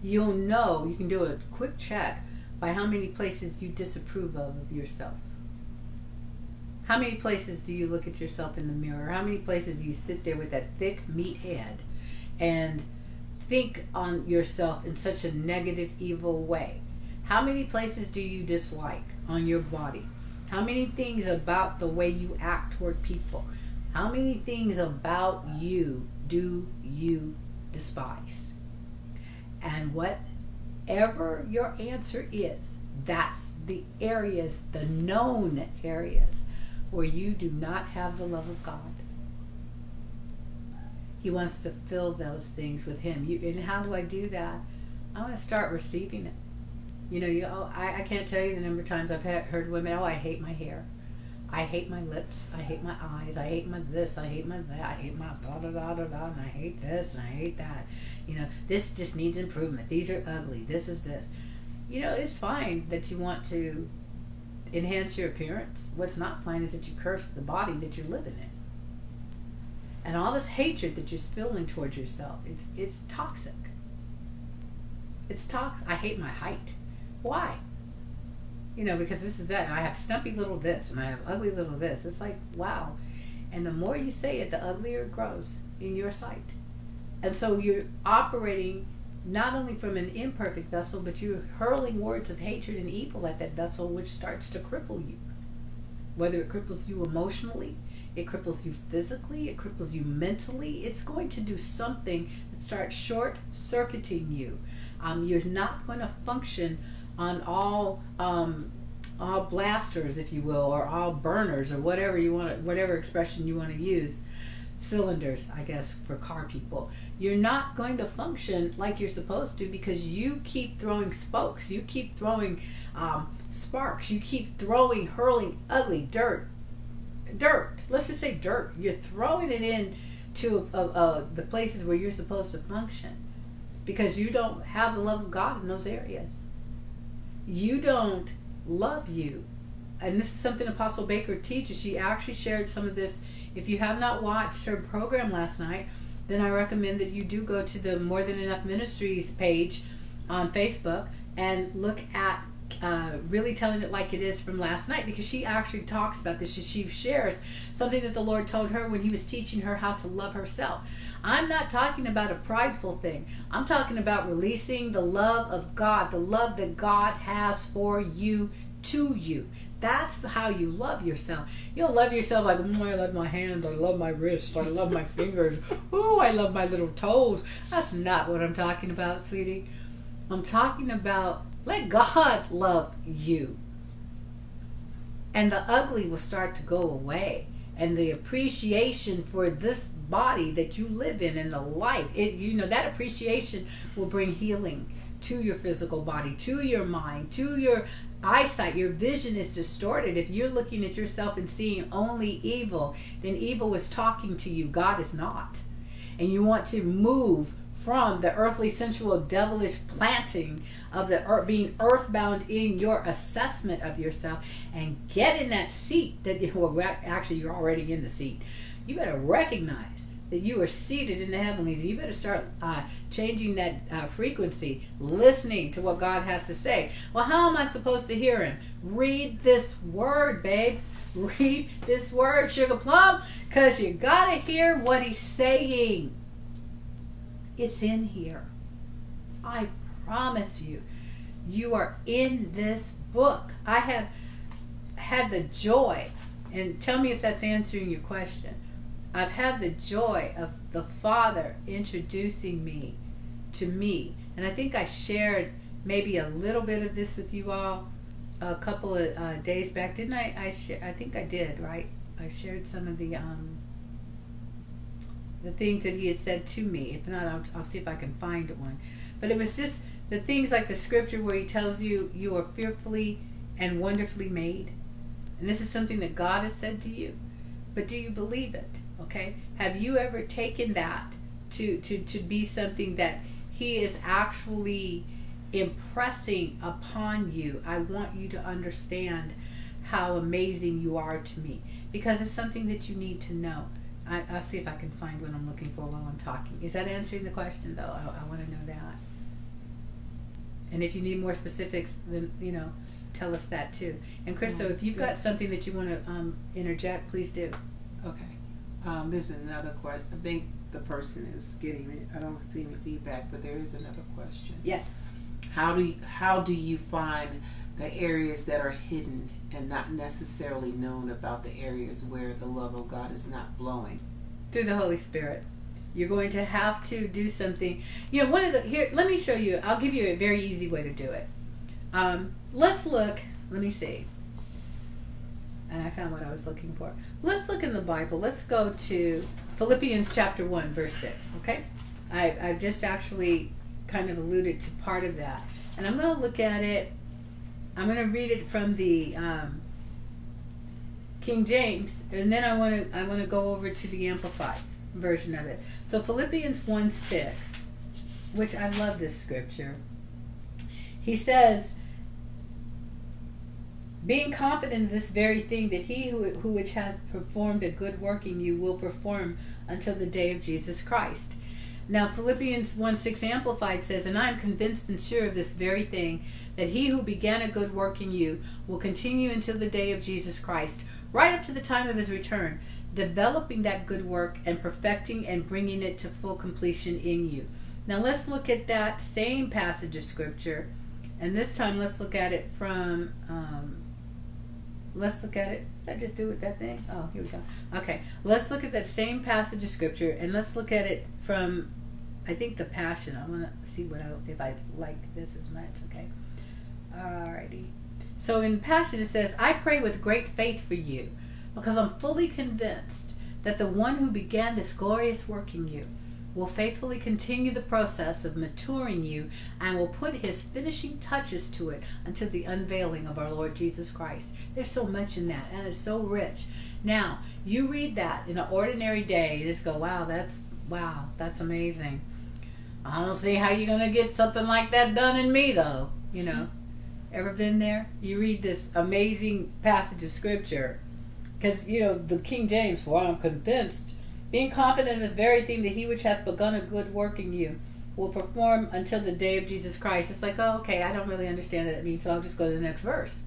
S1: You'll know, you can do a quick check by how many places you disapprove of, of yourself. How many places do you look at yourself in the mirror? How many places you sit there with that thick meat head and think on yourself in such a negative, evil way? How many places do you dislike on your body? How many things about the way you act toward people? How many things about you do you despise? And whatever your answer is, that's the areas, the known areas, where you do not have the love of God. He wants to fill those things with Him. You, and how do I do that? I want to start receiving it. You know, you, oh, I, I can't tell you the number of times I've heard women, oh, I hate my hair. I hate my lips. I hate my eyes. I hate my this. I hate my that. I hate my da da da da da. And I hate this and I hate that. You know, this just needs improvement. These are ugly. This is this. You know, it's fine that you want to enhance your appearance. What's not fine is that you curse the body that you're living in. And all this hatred that you're spilling towards yourself, it's it's toxic. It's toxic. I hate my height. Why? You know, because this is that. I have stumpy little this and I have ugly little this. It's like, wow. And the more you say it, the uglier it grows in your sight. And so you're operating not only from an imperfect vessel, but you're hurling words of hatred and evil at that vessel, which starts to cripple you. Whether it cripples you emotionally, it cripples you physically, it cripples you mentally, it's going to do something that starts short circuiting you. Um, you're not going to function on all um, all blasters, if you will, or all burners, or whatever you want, to, whatever expression you want to use, cylinders, I guess, for car people. You're not going to function like you're supposed to because you keep throwing spokes, you keep throwing um, sparks, you keep throwing, hurling ugly dirt, dirt. Let's just say dirt. You're throwing it in to uh, uh, the places where you're supposed to function because you don't have the love of God in those areas. You don't love you. And this is something Apostle Baker teaches. She actually shared some of this. If you have not watched her program last night, then I recommend that you do go to the More Than Enough Ministries page on Facebook and look at uh, really telling it like it is from last night because she actually talks about this. She shares something that the Lord told her when He was teaching her how to love herself. I'm not talking about a prideful thing. I'm talking about releasing the love of God, the love that God has for you to you. That's how you love yourself. You don't love yourself like, oh, I love my hands, I love my wrists, I love my fingers, ooh, I love my little toes. That's not what I'm talking about, sweetie. I'm talking about let God love you. And the ugly will start to go away. And the appreciation for this body that you live in and the life, it you know, that appreciation will bring healing to your physical body, to your mind, to your eyesight. Your vision is distorted. If you're looking at yourself and seeing only evil, then evil is talking to you. God is not. And you want to move from the earthly, sensual, devilish planting of the earth, being earthbound in your assessment of yourself and get in that seat that you well, actually you're already in the seat. You better recognize that you are seated in the heavenlies. You better start uh, changing that uh, frequency, listening to what God has to say. Well, how am I supposed to hear Him? Read this word, babes. Read this word, Sugar Plum, because you got to hear what He's saying. It's in here. I promise you. You are in this book. I have had the joy, and tell me if that's answering your question. I've had the joy of the Father introducing me to me. And I think I shared maybe a little bit of this with you all a couple of uh, days back, didn't I? I I think I did, right? I shared some of the um, the things that he had said to me. If not, I'll, I'll see if I can find one. But it was just the things like the scripture where he tells you you are fearfully and wonderfully made. And this is something that God has said to you. But do you believe it? Okay? Have you ever taken that to, to, to be something that he is actually impressing upon you? I want you to understand how amazing you are to me because it's something that you need to know. I, will see if I can find what I'm looking for while I'm talking. Is that answering the question, though? I, I want to know that. And if you need more specifics, then, you know, tell us that too. And Crystal, if you've got something that you want to um, interject, please do.
S3: Okay. Um, there's another question. I think the person is getting it. I don't see any feedback, but there is another question.
S1: Yes.
S3: How do you, how do you find the areas that are hidden and not necessarily known about the areas where the love of God is not flowing.
S1: Through the Holy Spirit. You're going to have to do something. You know, one of the here. Let me show you. I'll give you a very easy way to do it. Um, let's look. Let me see. And I found what I was looking for. Let's look in the Bible. Let's go to Philippians chapter one, verse six. Okay, I I just actually kind of alluded to part of that, and I'm going to look at it I'm going to read it from the um, King James, and then I want to I want to go over to the Amplified version of it. So Philippians 1 6, which I love this scripture. He says, being confident of this very thing, that he who, who which hath performed a good work in you will perform until the day of Jesus Christ. Now, Philippians 1 6 Amplified says, And I am convinced and sure of this very thing, that he who began a good work in you will continue until the day of Jesus Christ, right up to the time of his return, developing that good work and perfecting and bringing it to full completion in you. Now, let's look at that same passage of Scripture, and this time let's look at it from. Um, let's look at it. Did I just do it with that thing? Oh, here we go. Okay, let's look at that same passage of Scripture, and let's look at it from I think the passion. I want to see what I, if I like this as much. Okay. Alrighty. So in Passion, it says, I pray with great faith for you because I'm fully convinced that the one who began this glorious work in you will faithfully continue the process of maturing you and will put his finishing touches to it until the unveiling of our Lord Jesus Christ. There's so much in that, and it's so rich. Now, you read that in an ordinary day, you just go, wow, that's wow, that's amazing. I don't see how you're gonna get something like that done in me though. You know. Ever been there? You read this amazing passage of scripture. Because, you know, the King James, for I'm convinced being confident of this very thing that he which hath begun a good work in you will perform until the day of Jesus Christ. It's like, oh, okay, I don't really understand what that means, so I'll just go to the next verse.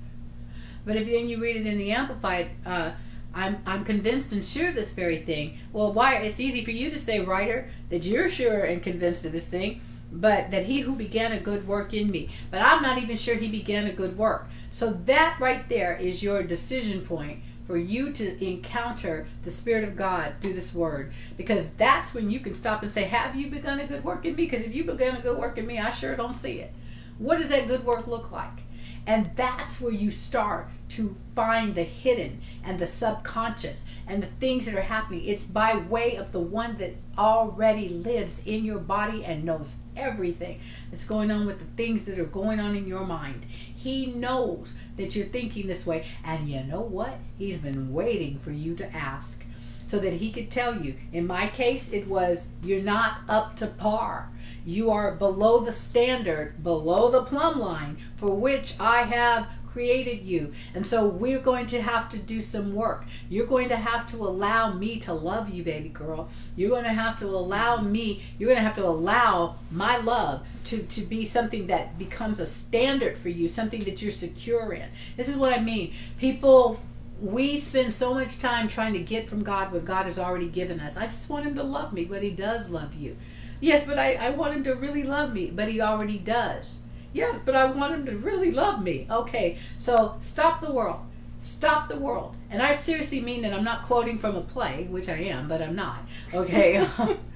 S1: But if then you read it in the Amplified, uh, I'm, I'm convinced and sure of this very thing. Well, why? It's easy for you to say, writer, that you're sure and convinced of this thing, but that he who began a good work in me. But I'm not even sure he began a good work. So that right there is your decision point for you to encounter the Spirit of God through this word. Because that's when you can stop and say, Have you begun a good work in me? Because if you begun a good work in me, I sure don't see it. What does that good work look like? And that's where you start to find the hidden and the subconscious and the things that are happening. It's by way of the one that already lives in your body and knows everything that's going on with the things that are going on in your mind. He knows that you're thinking this way. And you know what? He's been waiting for you to ask so that he could tell you. In my case, it was you're not up to par. You are below the standard, below the plumb line for which I have created you. And so we're going to have to do some work. You're going to have to allow me to love you, baby girl. You're going to have to allow me, you're going to have to allow my love to, to be something that becomes a standard for you, something that you're secure in. This is what I mean. People we spend so much time trying to get from God what God has already given us. I just want Him to love me, but He does love you. Yes, but I, I want Him to really love me, but He already does. Yes, but I want him to really love me. Okay, so stop the world. Stop the world. And I seriously mean that I'm not quoting from a play, which I am, but I'm not. Okay?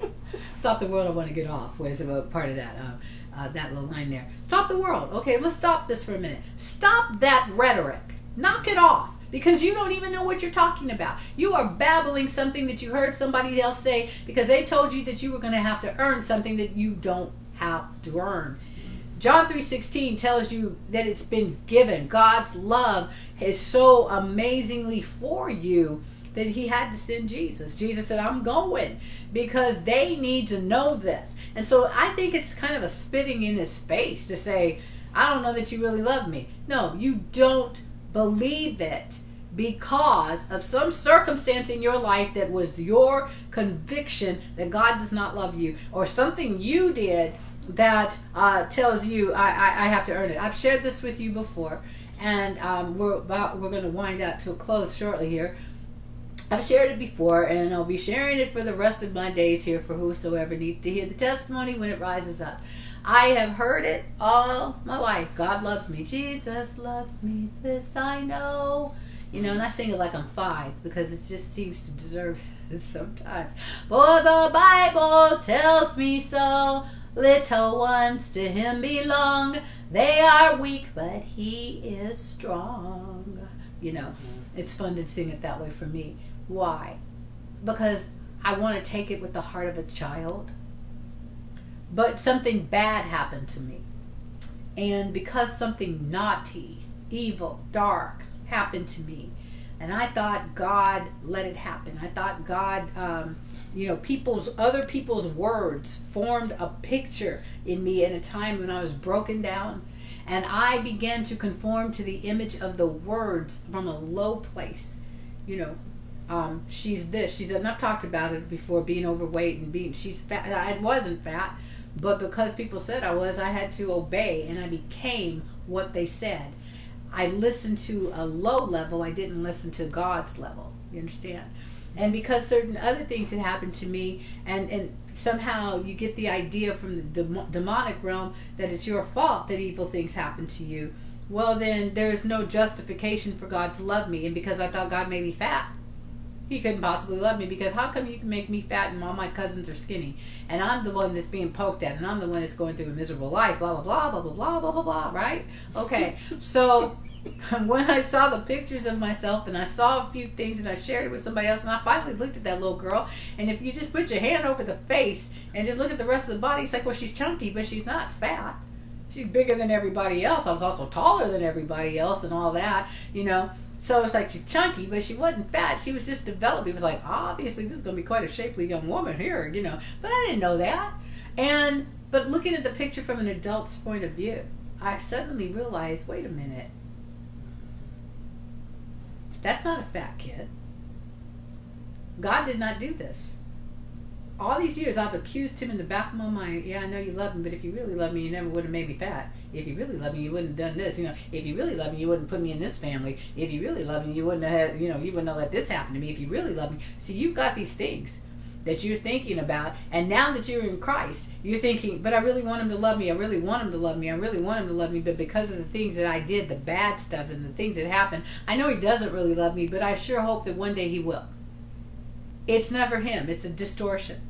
S1: stop the world, I want to get off, was a part of that. Uh, uh, that little line there. Stop the world. Okay, let's stop this for a minute. Stop that rhetoric. Knock it off because you don't even know what you're talking about. You are babbling something that you heard somebody else say because they told you that you were going to have to earn something that you don't have to earn. John 3:16 tells you that it's been given. God's love is so amazingly for you that he had to send Jesus. Jesus said, "I'm going because they need to know this." And so I think it's kind of a spitting in his face to say, "I don't know that you really love me." No, you don't believe it because of some circumstance in your life that was your conviction that God does not love you or something you did that uh, tells you I, I, I, have to earn it. I've shared this with you before, and um, we're about we're going to wind out to a close shortly here. I've shared it before, and I'll be sharing it for the rest of my days here for whosoever needs to hear the testimony when it rises up. I have heard it all my life. God loves me. Jesus loves me. This I know. You know, and I sing it like I'm five because it just seems to deserve it sometimes. For the Bible tells me so. Little ones to him belong. They are weak, but he is strong. You know, it's fun to sing it that way for me. Why? Because I want to take it with the heart of a child. But something bad happened to me. And because something naughty, evil, dark happened to me, and I thought God let it happen. I thought God um, you know people's other people's words formed a picture in me in a time when i was broken down. And i began to conform to the image of the words from a low place. You know um, she's this. She's and i've talked about it before being overweight and being she's fat. I wasn't fat but because people said i was i had to obey and i became what they said. I listened to a low level. I didn't listen to god's level. You understand and because certain other things had happened to me and and somehow you get the idea from the demonic realm that it's your fault that evil things happen to you. Well then there is no justification for god to love me and because i thought god made me fat he couldn't possibly love me because how come you can make me fat and all my cousins are skinny? And i'm the one that's being poked at and i'm the one that's going through a miserable life blah blah blah blah blah blah blah blah blah right? Okay so when I saw the pictures of myself and I saw a few things and I shared it with somebody else and I finally looked at that little girl and if you just put your hand over the face and just look at the rest of the body, it's like, well, she's chunky, but she's not fat. She's bigger than everybody else. I was also taller than everybody else and all that, you know. So it's like she's chunky, but she wasn't fat. She was just developed. It was like, obviously, this is going to be quite a shapely young woman here, you know. But I didn't know that. And, but looking at the picture from an adult's point of view, I suddenly realized, wait a minute that's not a fat kid. God did not do this. All these years I've accused him in the back of my mind. Yeah, I know you love me, but if you really love me, you never would have made me fat. If you really love me, you wouldn't have done this. You know, if you really love me, you wouldn't put me in this family. If you really love me, you wouldn't have, you know, you wouldn't have let this happen to me. If you really love me, see, you've got these things that you're thinking about. And now that you're in Christ, you're thinking, but I really want him to love me. I really want him to love me. I really want him to love me. But because of the things that I did, the bad stuff and the things that happened, I know he doesn't really love me, but I sure hope that one day he will. It's never him, it's a distortion.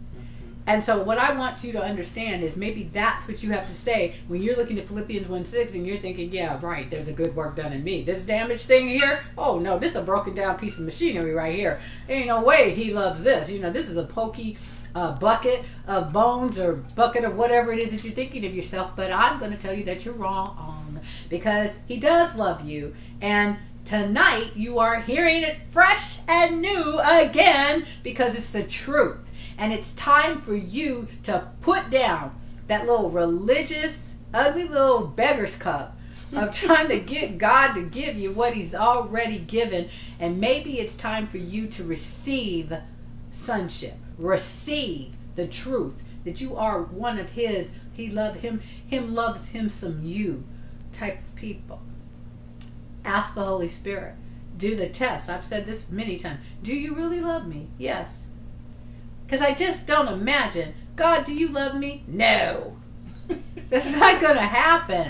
S1: And so, what I want you to understand is maybe that's what you have to say when you're looking at Philippians 1 6 and you're thinking, yeah, right, there's a good work done in me. This damaged thing here, oh no, this is a broken down piece of machinery right here. Ain't no way he loves this. You know, this is a pokey uh, bucket of bones or bucket of whatever it is that you're thinking of yourself. But I'm going to tell you that you're wrong because he does love you. And tonight you are hearing it fresh and new again because it's the truth. And it's time for you to put down that little religious, ugly little beggar's cup of trying to get God to give you what He's already given. And maybe it's time for you to receive sonship, receive the truth that you are one of His. He loved Him, Him loves Him some you type of people. Ask the Holy Spirit. Do the test. I've said this many times. Do you really love me? Yes. Because I just don't imagine, God, do you love me? No. That's not going to happen.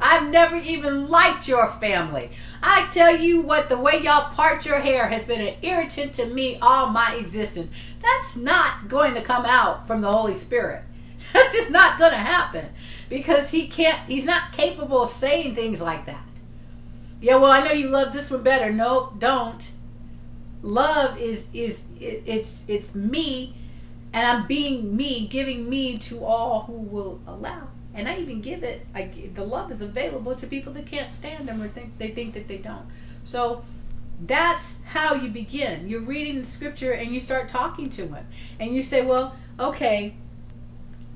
S1: I've never even liked your family. I tell you what, the way y'all part your hair has been an irritant to me all my existence. That's not going to come out from the Holy Spirit. That's just not going to happen because he can't, he's not capable of saying things like that. Yeah, well, I know you love this one better. No, don't love is is it's it's me and i'm being me giving me to all who will allow. And i even give it I, the love is available to people that can't stand them or think they think that they don't. So that's how you begin. You're reading the scripture and you start talking to him and you say well okay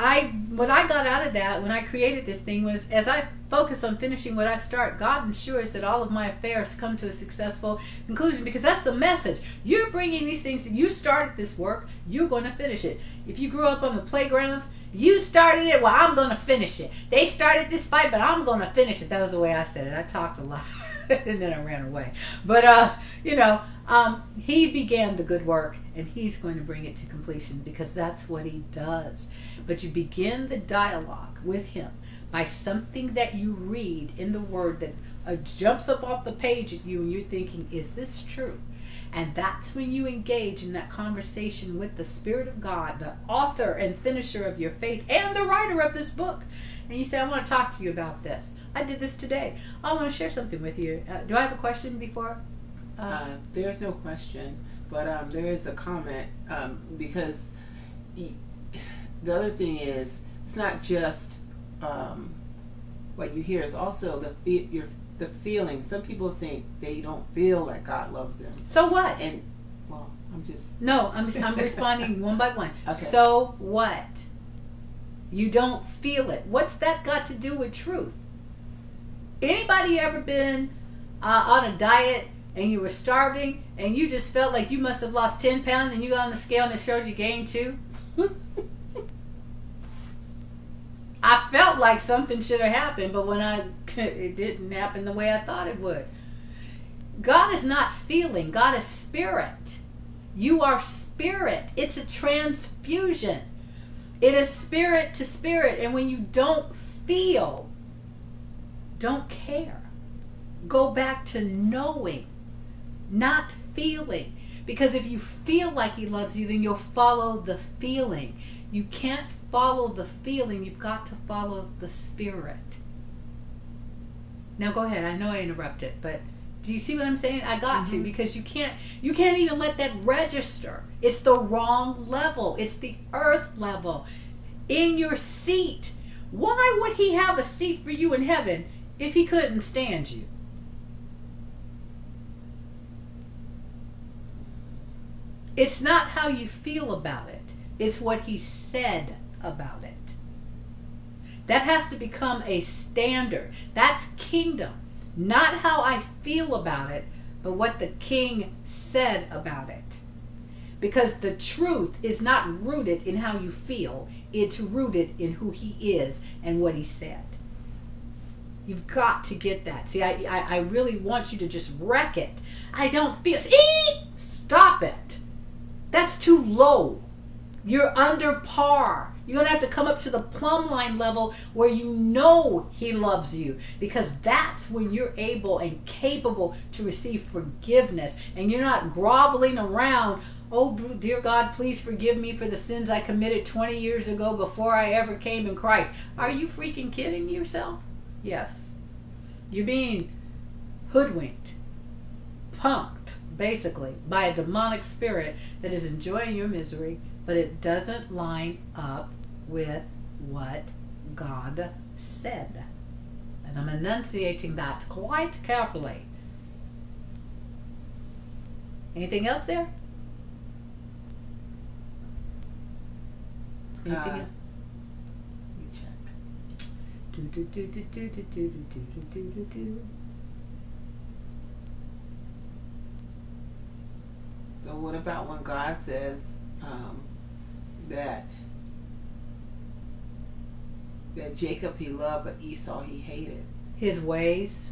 S1: I what I got out of that when I created this thing was as I focus on finishing what I start, God ensures that all of my affairs come to a successful conclusion because that's the message. You're bringing these things. You started this work. You're going to finish it. If you grew up on the playgrounds, you started it. Well, I'm going to finish it. They started this fight, but I'm going to finish it. That was the way I said it. I talked a lot. and then I ran away. But uh, you know, um, he began the good work, and he's going to bring it to completion because that's what he does. But you begin the dialogue with him by something that you read in the Word that uh, jumps up off the page at you, and you're thinking, "Is this true?" And that's when you engage in that conversation with the Spirit of God, the author and finisher of your faith, and the writer of this book. And you say, I want to talk to you about this. I did this today. I want to share something with you. Uh, do I have a question before?
S3: Uh, there's no question, but um, there is a comment um, because the other thing is it's not just um, what you hear; it's also the fe- your the feeling. Some people think they don't feel like God loves them.
S1: So what?
S3: And well, I'm just
S1: no. I'm I'm responding one by one. Okay. So what? You don't feel it. What's that got to do with truth? Anybody ever been uh, on a diet and you were starving and you just felt like you must have lost 10 pounds and you got on the scale and it showed you gained two? I felt like something should have happened, but when I it didn't happen the way I thought it would. God is not feeling, God is spirit. You are spirit. It's a transfusion. It is spirit to spirit. And when you don't feel, don't care. Go back to knowing, not feeling. Because if you feel like He loves you, then you'll follow the feeling. You can't follow the feeling, you've got to follow the Spirit. 'Cause if you feel like he loves you, then you'll follow the feeling. You can't follow the feeling, you've got to follow the Spirit. You can't follow the feeling, you've got to follow the feeling. You can't follow the feeling, you've got to follow the Spirit. Now go ahead. I know I interrupted, but do you see what I'm saying? I got to
S3: Mhm.
S1: because you can't you can't even let that register. It's the wrong level. It's the earth level. In your seat. Why would he have a seat for you in heaven if he couldn't stand you? It's not how you feel about it. It's what he said about it. That has to become a standard. That's kingdom. Not how I feel about it, but what the king said about it. Because the truth is not rooted in how you feel, it's rooted in who he is and what he said. You've got to get that. See, I, I, I really want you to just wreck it. I don't feel. Eee! Stop it. That's too low. You're under par. You're going to have to come up to the plumb line level where you know He loves you because that's when you're able and capable to receive forgiveness and you're not groveling around. Oh, dear God, please forgive me for the sins I committed 20 years ago before I ever came in Christ. Are you freaking kidding yourself? Yes. You're being hoodwinked, punked, basically, by a demonic spirit that is enjoying your misery, but it doesn't line up with what God said. And I'm enunciating that quite carefully. Anything else there? Anything
S3: Uh,
S1: else?
S3: Let check.
S1: Do, do, do, do, do, do, do, do, do, do, do, do.
S3: So what about when God says um, that that Jacob he loved, but Esau he hated?
S1: His ways,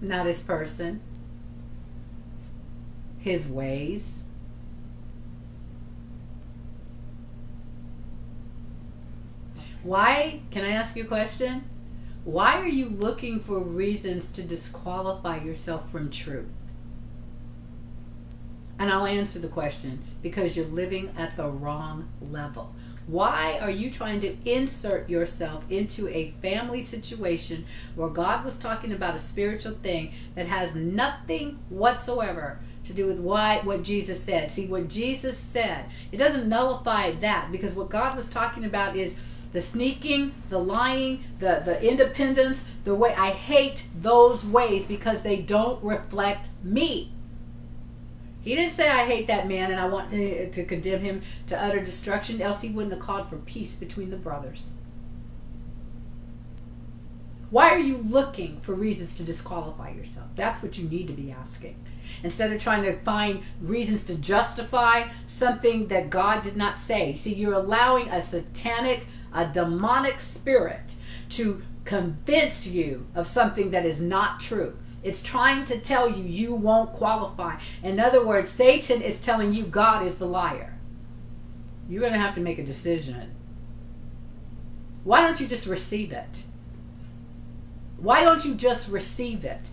S1: not his person. His ways. Why? Can I ask you a question? Why are you looking for reasons to disqualify yourself from truth? And I'll answer the question because you're living at the wrong level. Why are you trying to insert yourself into a family situation where God was talking about a spiritual thing that has nothing whatsoever to do with why what Jesus said? See, what Jesus said, it doesn't nullify that because what God was talking about is the sneaking, the lying, the, the independence, the way I hate those ways because they don't reflect me. He didn't say I hate that man and I want to, to condemn him to utter destruction, else he wouldn't have called for peace between the brothers. Why are you looking for reasons to disqualify yourself? That's what you need to be asking. Instead of trying to find reasons to justify something that God did not say. See, you're allowing a satanic, a demonic spirit to convince you of something that is not true. It's trying to tell you you won't qualify. In other words, Satan is telling you God is the liar. You're going to have to make a decision. Why don't you just receive it? Why don't you just receive it?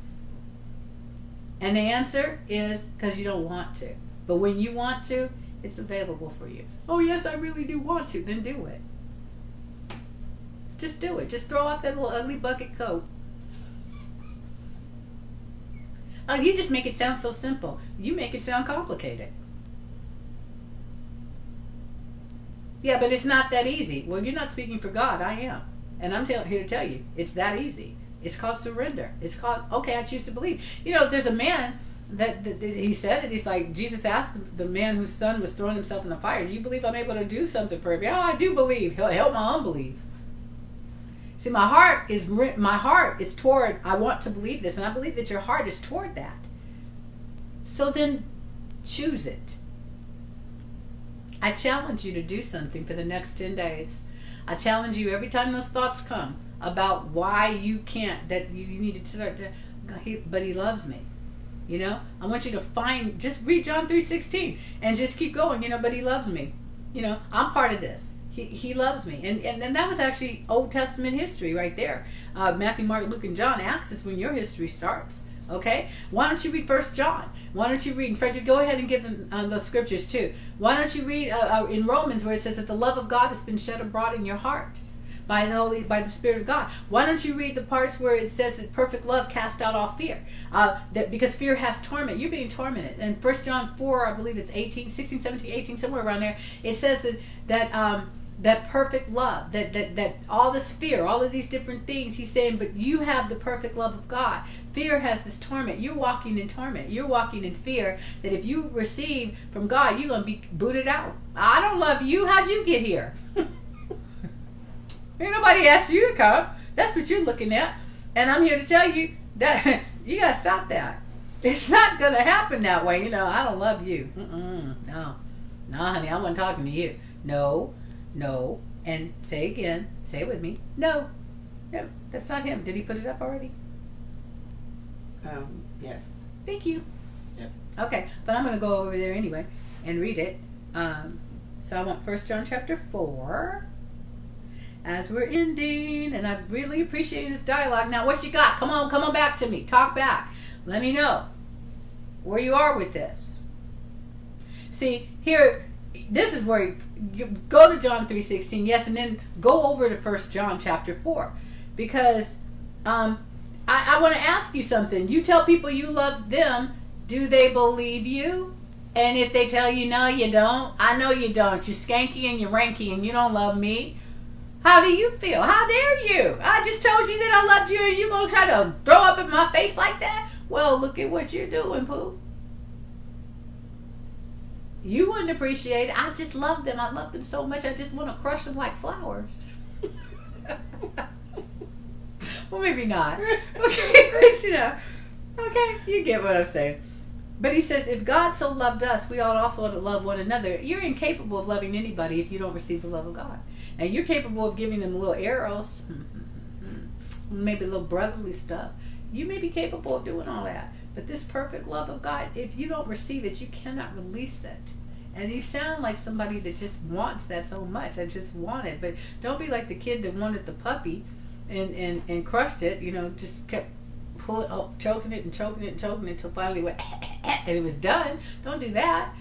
S1: And the answer is because you don't want to. But when you want to, it's available for you. Oh, yes, I really do want to. Then do it. Just do it. Just throw off that little ugly bucket coat. Oh, you just make it sound so simple. You make it sound complicated. Yeah, but it's not that easy. Well, you're not speaking for God. I am. And I'm here to tell you, it's that easy. It's called surrender. It's called, okay, I choose to believe. You know, there's a man that, that, that he said it. He's like, Jesus asked the man whose son was throwing himself in the fire, Do you believe I'm able to do something for him? Yeah, I do believe. He'll help my unbelief. See, my heart is my heart is toward. I want to believe this, and I believe that your heart is toward that. So then, choose it. I challenge you to do something for the next ten days. I challenge you every time those thoughts come about why you can't. That you, need to start to. But he loves me. You know, I want you to find. Just read John three sixteen and just keep going. You know, but he loves me. You know, I'm part of this. He, he loves me. And, and, and that was actually Old Testament history right there. Uh, Matthew, Mark, Luke, and John. Acts is when your history starts. Okay? Why don't you read First John? Why don't you read, and Frederick, go ahead and give them um, the scriptures too. Why don't you read uh, uh, in Romans where it says that the love of God has been shed abroad in your heart? by the Holy, by the Spirit of God. Why don't you read the parts where it says that perfect love cast out all fear? Uh, that because fear has torment. You're being tormented. And First John four, I believe it's 18, 16, 17, 18, somewhere around there. It says that that um, that perfect love, that that that all this fear, all of these different things. He's saying, but you have the perfect love of God. Fear has this torment. You're walking in torment. You're walking in fear. That if you receive from God, you're gonna be booted out. I don't love you. How'd you get here? Ain't nobody asked you to come. That's what you're looking at. And I'm here to tell you that you got to stop that. It's not going to happen that way. You know, I don't love you. Mm-mm, no. No, honey, I wasn't talking to you. No, no. And say again, say it with me. No. No, that's not him. Did he put it up already?
S3: Um, yes.
S1: Thank you.
S3: Yep.
S1: Okay, but I'm going to go over there anyway and read it. Um, so I want First John chapter 4 as we're ending, and I really appreciate this dialogue. Now, what you got? Come on, come on back to me. Talk back. Let me know where you are with this. See, here, this is where you, go to John 3.16, yes, and then go over to First John chapter 4. Because um, I, I want to ask you something. You tell people you love them, do they believe you? And if they tell you no, you don't, I know you don't. You're skanky and you're ranky and you don't love me. How do you feel? How dare you? I just told you that I loved you and you're gonna try to throw up in my face like that? Well, look at what you're doing, Pooh. You wouldn't appreciate it. I just love them. I love them so much. I just want to crush them like flowers. well, maybe not. Okay, you know. Okay, you get what I'm saying. But he says, if God so loved us, we ought also to love one another. You're incapable of loving anybody if you don't receive the love of God. And you're capable of giving them little arrows, maybe a little brotherly stuff. You may be capable of doing all that. But this perfect love of God, if you don't receive it, you cannot release it. And you sound like somebody that just wants that so much. I just want it. But don't be like the kid that wanted the puppy and, and, and crushed it, you know, just kept pulling, oh, choking it and choking it and choking it until finally went and it was done. Don't do that.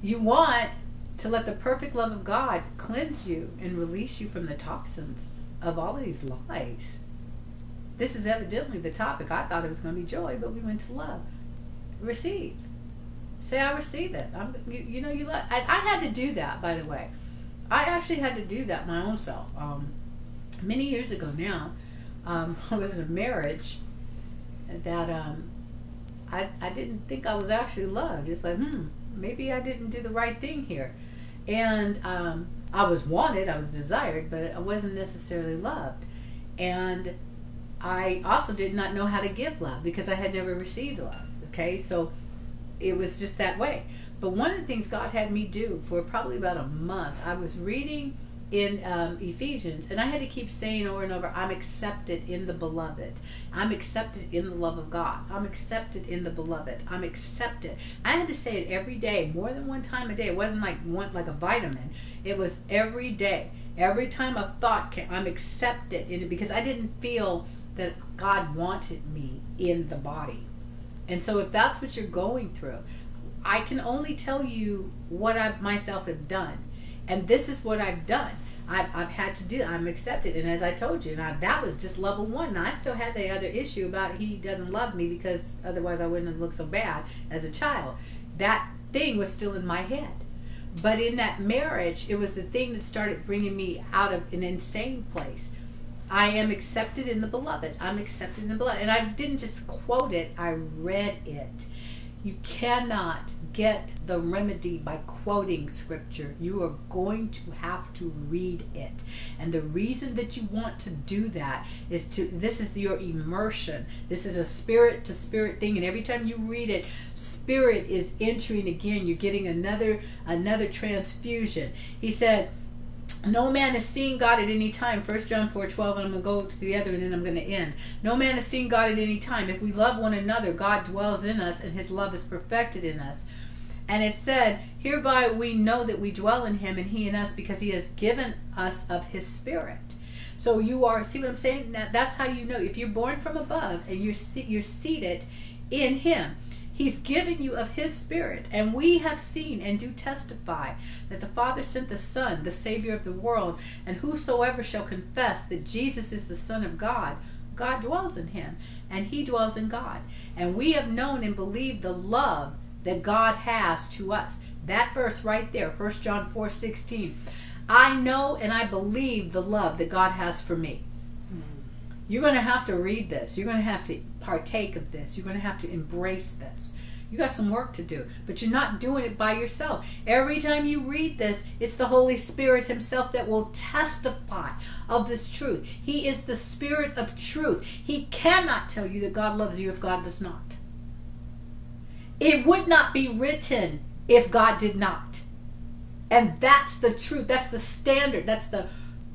S1: You want to let the perfect love of God cleanse you and release you from the toxins of all these lies. This is evidently the topic. I thought it was going to be joy, but we went to love. Receive. Say, I receive it. I'm, you, you know, you let. I, I, had to do that, by the way. I actually had to do that my own self. Um, many years ago now, um, I was in a marriage that um, I, I didn't think I was actually loved. It's like, hmm, maybe I didn't do the right thing here and um, I was wanted, I was desired, but I wasn't necessarily loved. And I also did not know how to give love because I had never received love. Okay, so it was just that way. But one of the things God had me do for probably about a month, I was reading in um, Ephesians, and I had to keep saying over and over, I'm accepted in the beloved. I'm accepted in the love of God. I'm accepted in the beloved. I'm accepted. I had to say it every day, more than one time a day. It wasn't like one like a vitamin. It was every day. Every time a thought came, I'm accepted in it because I didn't feel that God wanted me in the body. And so if that's what you're going through, I can only tell you what I myself have done and this is what I've done. I've, I've had to do. I'm accepted, and as I told you, now that was just level one. And I still had the other issue about he doesn't love me because otherwise I wouldn't have looked so bad as a child. That thing was still in my head. But in that marriage, it was the thing that started bringing me out of an insane place. I am accepted in the beloved. I'm accepted in the beloved. And I didn't just quote it, I read it. You cannot get the remedy by quoting scripture. You are going to have to read it. And the reason that you want to do that is to this is your immersion. This is a spirit to spirit thing and every time you read it, spirit is entering again. You're getting another another transfusion. He said no man has seen God at any time. First John 4 12, and I'm going to go to the other and then I'm going to end. No man has seen God at any time. If we love one another, God dwells in us and his love is perfected in us. And it said, Hereby we know that we dwell in him and he in us because he has given us of his spirit. So you are, see what I'm saying? That's how you know. If you're born from above and you're, you're seated in him, He's given you of His Spirit. And we have seen and do testify that the Father sent the Son, the Savior of the world. And whosoever shall confess that Jesus is the Son of God, God dwells in him, and he dwells in God. And we have known and believed the love that God has to us. That verse right there, 1 John 4 16. I know and I believe the love that God has for me. You're going to have to read this. You're going to have to partake of this. You're going to have to embrace this. You got some work to do, but you're not doing it by yourself. Every time you read this, it's the Holy Spirit Himself that will testify of this truth. He is the Spirit of truth. He cannot tell you that God loves you if God does not. It would not be written if God did not. And that's the truth. That's the standard. That's the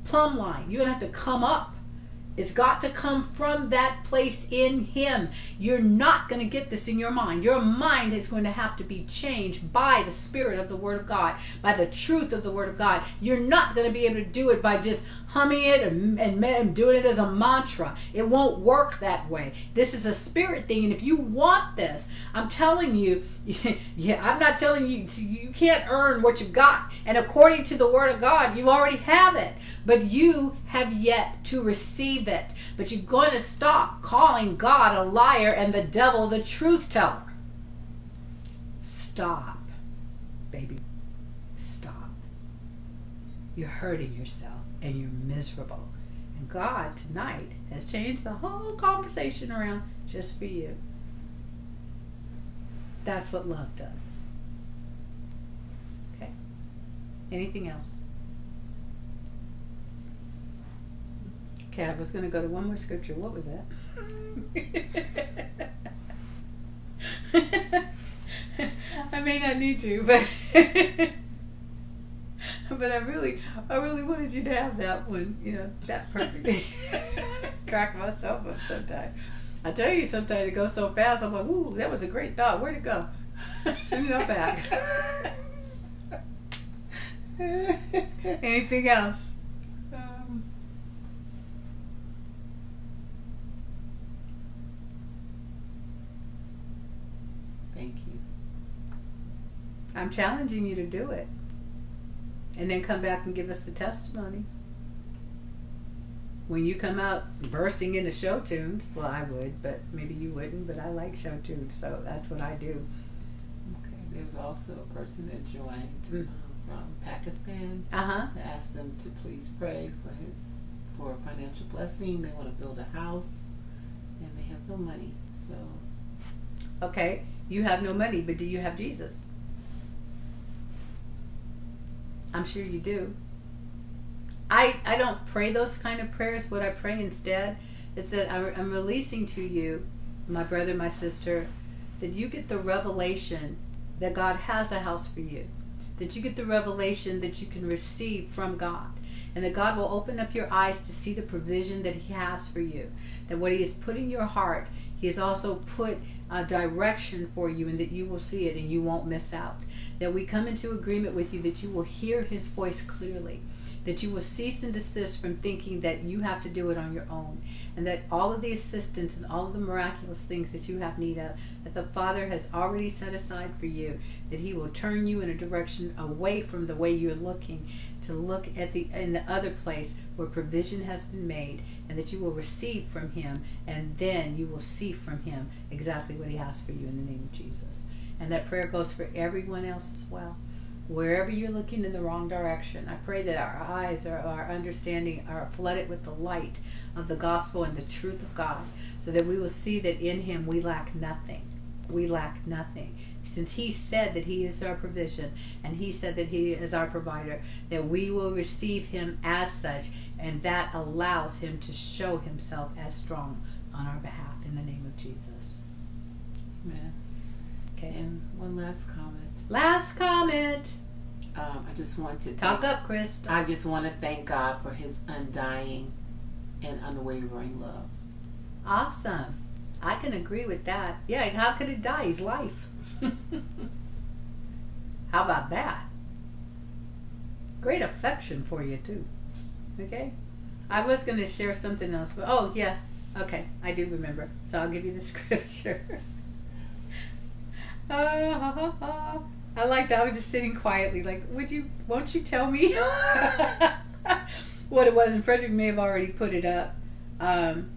S1: plumb line. You're going to have to come up it's got to come from that place in Him. You're not going to get this in your mind. Your mind is going to have to be changed by the Spirit of the Word of God, by the truth of the Word of God. You're not going to be able to do it by just humming it and, and, doing it as a mantra. It won't work that way. This is a spirit thing. And if you want this, I'm telling you, yeah, I'm not telling you, you can't earn what you've got. And according to the Word of God, you already have it but you have yet to receive it. But you're going to stop calling God a liar and the devil the truth teller. Stop, baby. Stop. You're hurting yourself and you're miserable. And God tonight has changed the whole conversation around just for you. That's what love does. Okay? Anything else? Okay, I was going to go to one more scripture. What was that? I may not need to, but but I really, I really wanted you to have that one. You know, that perfect. Crack myself up sometimes. I tell you, sometimes it goes so fast. I'm like, "Ooh, that was a great thought. Where'd it go?" Send it back. Anything else? Um, thank you. I'm challenging you to do it. And then come back and give us the testimony. When you come out bursting into show tunes, well, I would, but maybe you wouldn't, but I like show tunes, so that's what I do.
S3: Okay, there's also a person that joined mm. from Pakistan.
S1: Uh huh.
S3: Asked them to please pray for his for a financial blessing. They want to build a house, and they have no money. So.
S1: Okay, you have no money, but do you have Jesus? I'm sure you do. I, I don't pray those kind of prayers. What I pray instead is that I'm releasing to you, my brother, my sister, that you get the revelation that God has a house for you, that you get the revelation that you can receive from God, and that God will open up your eyes to see the provision that He has for you, that what He has put in your heart, He has also put a direction for you, and that you will see it and you won't miss out that we come into agreement with you that you will hear his voice clearly that you will cease and desist from thinking that you have to do it on your own, and that all of the assistance and all of the miraculous things that you have need of, that the Father has already set aside for you, that He will turn you in a direction away from the way you're looking to look at the in the other place where provision has been made, and that you will receive from Him, and then you will see from Him exactly what He has for you in the name of Jesus. And that prayer goes for everyone else as well. Wherever you're looking in the wrong direction, I pray that our eyes or our understanding are flooded with the light of the gospel and the truth of God, so that we will see that in Him we lack nothing. We lack nothing. Since He said that He is our provision and He said that He is our provider, that we will receive Him as such, and that allows Him to show Himself as strong on our behalf in the name of Jesus.
S3: Amen. Okay. And one last comment.
S1: Last comment.
S3: Um, I just want to
S1: talk thank, up, Chris.
S3: I just want to thank God for His undying and unwavering love.
S1: Awesome. I can agree with that. Yeah, how could it die? He's life. how about that? Great affection for you too. Okay. I was going to share something else, but oh yeah, okay, I do remember. So I'll give you the scripture. I like that. I was just sitting quietly, like, would you, won't you tell me what it was? And Frederick may have already put it up. Um,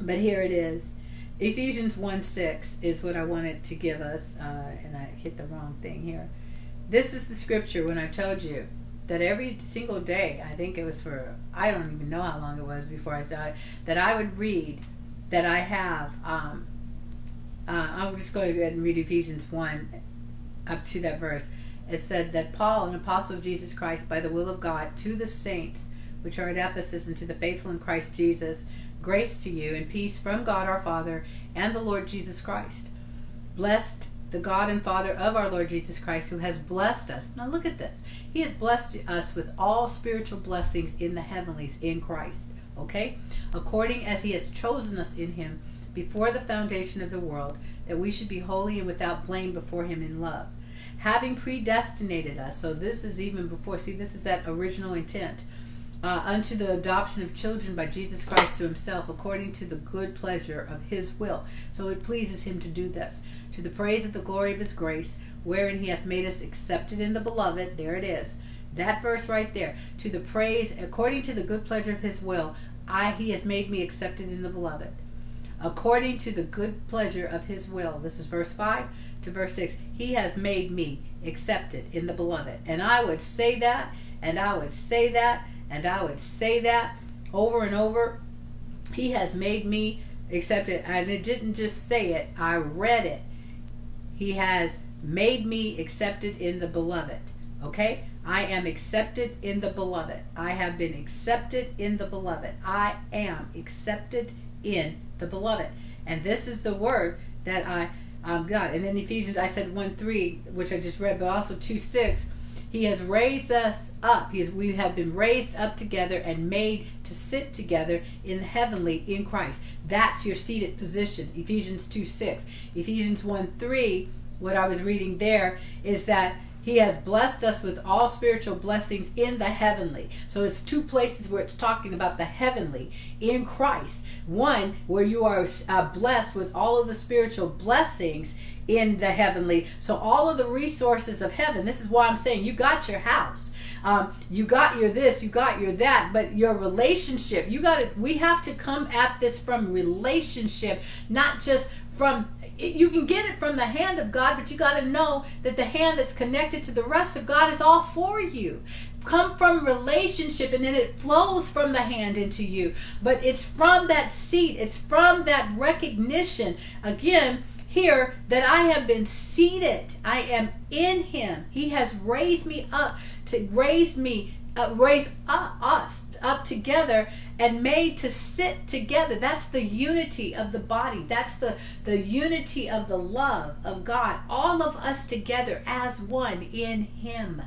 S1: but here it is. Ephesians 1 6 is what I wanted to give us, uh, and I hit the wrong thing here. This is the scripture when I told you that every single day, I think it was for, I don't even know how long it was before I died, that I would read that I have. Um, uh, I'm just going to go ahead and read Ephesians 1 up to that verse. It said that Paul, an apostle of Jesus Christ, by the will of God, to the saints which are at Ephesus and to the faithful in Christ Jesus, grace to you and peace from God our Father and the Lord Jesus Christ. Blessed the God and Father of our Lord Jesus Christ, who has blessed us. Now look at this. He has blessed us with all spiritual blessings in the heavenlies in Christ. Okay? According as he has chosen us in him before the foundation of the world, that we should be holy and without blame before him in love. Having predestinated us, so this is even before, see, this is that original intent. Uh, unto the adoption of children by Jesus Christ to himself, according to the good pleasure of his will. So it pleases him to do this. To the praise of the glory of his grace, wherein he hath made us accepted in the beloved. There it is. That verse right there. To the praise, according to the good pleasure of his will, I he has made me accepted in the beloved. According to the good pleasure of his will. This is verse 5 to verse 6. He has made me accepted in the beloved. And I would say that, and I would say that, and I would say that over and over. He has made me accepted. And it didn't just say it, I read it. He has made me accepted in the beloved. Okay? I am accepted in the beloved. I have been accepted in the beloved. I am accepted in the beloved. And this is the word that I um, got. And then Ephesians, I said 1 3, which I just read, but also 2 6. He has raised us up. He has, we have been raised up together and made to sit together in heavenly in Christ. That's your seated position. Ephesians 2 6. Ephesians 1 3, what I was reading there is that he has blessed us with all spiritual blessings in the heavenly. So it's two places where it's talking about the heavenly in Christ. One, where you are uh, blessed with all of the spiritual blessings in the heavenly. So all of the resources of heaven. This is why I'm saying you got your house. Um, you got your this, you got your that, but your relationship, you got it. We have to come at this from relationship, not just from you can get it from the hand of God, but you got to know that the hand that's connected to the rest of God is all for you. Come from relationship and then it flows from the hand into you. But it's from that seat, it's from that recognition. Again, here that I have been seated. I am in him. He has raised me up to raise me, uh, raise up, us up together and made to sit together. That's the unity of the body. That's the, the unity of the love of God. All of us together as one in Him.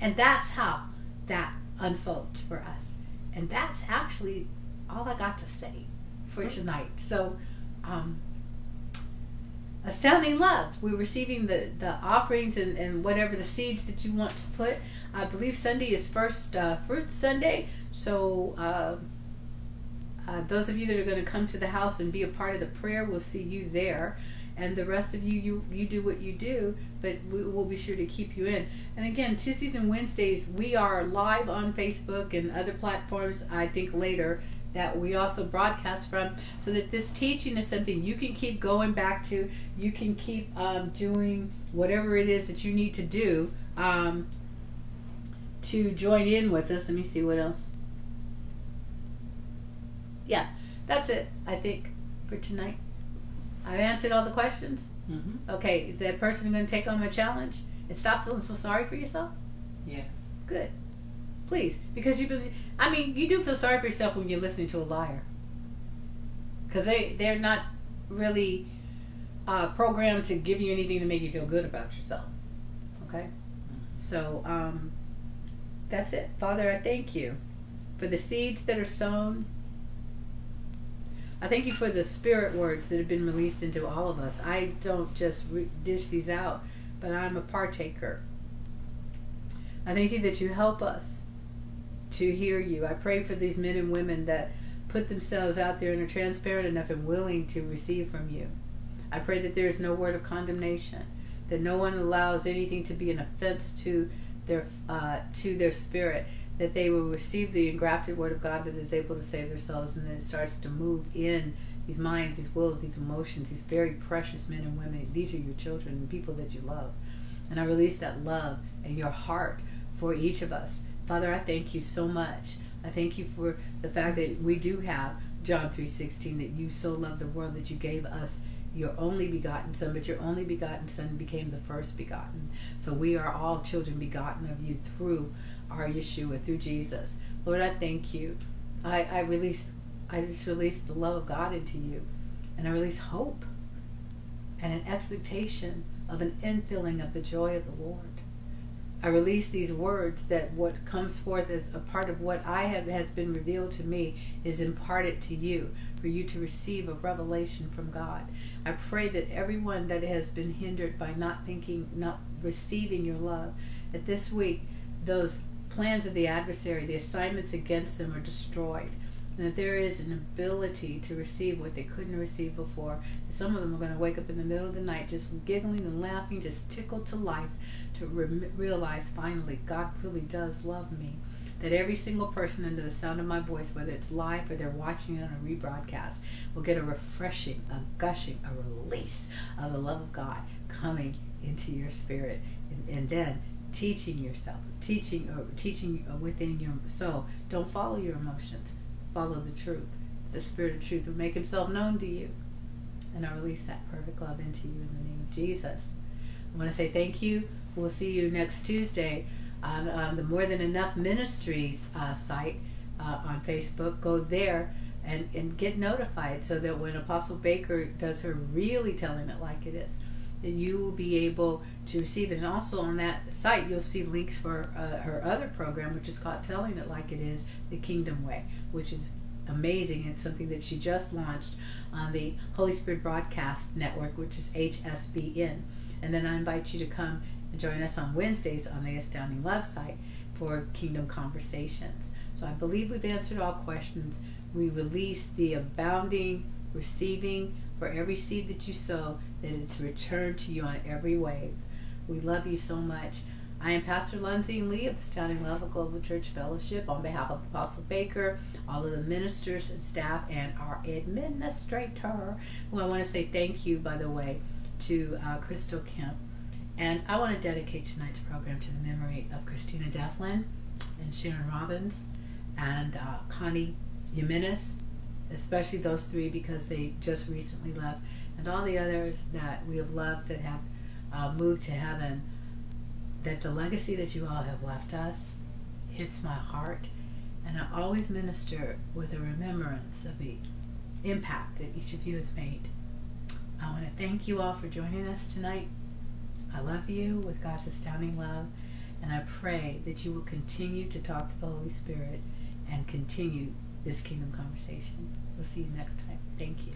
S1: And that's how that unfolds for us. And that's actually all I got to say for mm-hmm. tonight. So, um, astounding love we're receiving the the offerings and, and whatever the seeds that you want to put i believe sunday is first uh, fruit sunday so uh, uh, those of you that are going to come to the house and be a part of the prayer, we'll see you there. And the rest of you, you you do what you do, but we will be sure to keep you in. And again, Tuesdays and Wednesdays, we are live on Facebook and other platforms. I think later that we also broadcast from, so that this teaching is something you can keep going back to. You can keep um, doing whatever it is that you need to do um, to join in with us. Let me see what else yeah, that's it. I think for tonight. I've answered all the questions. Mm-hmm. Okay, is that person going to take on my challenge and stop feeling so sorry for yourself?
S3: Yes.
S1: Good. Please, because you believe. I mean, you do feel sorry for yourself when you're listening to a liar, because they they're not really uh, programmed to give you anything to make you feel good about yourself. Okay, mm-hmm. so um, that's it, Father. I thank you for the seeds that are sown I thank you for the spirit words that have been released into all of us. I don't just re- dish these out, but I'm a partaker. I thank you that you help us to hear you. I pray for these men and women that put themselves out there and are transparent enough and willing to receive from you. I pray that there is no word of condemnation, that no one allows anything to be an offense to their uh, to their spirit, that they will receive the engrafted word of God that is able to save themselves, and then it starts to move in these minds, these wills, these emotions, these very precious men and women. These are your children people that you love. And I release that love and your heart for each of us. Father, I thank you so much. I thank you for the fact that we do have John 3:16 that you so loved the world that you gave us your only begotten son but your only begotten son became the first begotten. So we are all children begotten of you through our yeshua through jesus. Lord i thank you. I, I release i just release the love of god into you and i release hope and an expectation of an infilling of the joy of the lord I release these words that what comes forth as a part of what I have has been revealed to me is imparted to you for you to receive a revelation from God. I pray that everyone that has been hindered by not thinking, not receiving your love, that this week those plans of the adversary, the assignments against them are destroyed that there is an ability to receive what they couldn't receive before. Some of them are going to wake up in the middle of the night just giggling and laughing, just tickled to life to re- realize finally God really does love me. That every single person under the sound of my voice, whether it's live or they're watching it on a rebroadcast, will get a refreshing, a gushing, a release of the love of God coming into your spirit. And, and then teaching yourself, teaching or teaching uh, within your soul. Don't follow your emotions follow the truth. The Spirit of truth will make himself known to you. And I release that perfect love into you in the name of Jesus. I want to say thank you. We'll see you next Tuesday on, on the More Than Enough Ministries uh, site uh, on Facebook. Go there and, and get notified so that when Apostle Baker does her really telling it like it is, that you will be able to receive it. And also on that site, you'll see links for uh, her other program, which is called Telling It Like It Is The Kingdom Way, which is amazing. It's something that she just launched on the Holy Spirit Broadcast Network, which is HSBN. And then I invite you to come and join us on Wednesdays on the Astounding Love site for Kingdom Conversations. So I believe we've answered all questions. We release the abounding, receiving for every seed that you sow that it's returned to you on every wave. We love you so much. I am Pastor Lindsay Lee of Astounding Love of Global Church Fellowship on behalf of Apostle Baker, all of the ministers and staff, and our administrator, who I want to say thank you, by the way, to uh, Crystal Kemp. And I want to dedicate tonight's program to the memory of Christina Devlin and Sharon Robbins and uh, Connie Jimenez, especially those three because they just recently left and all the others that we have loved that have uh, moved to heaven, that the legacy that you all have left us hits my heart. And I always minister with a remembrance of the impact that each of you has made. I want to thank you all for joining us tonight. I love you with God's astounding love, and I pray that you will continue to talk to the Holy Spirit and continue this kingdom conversation. We'll see you next time. Thank you.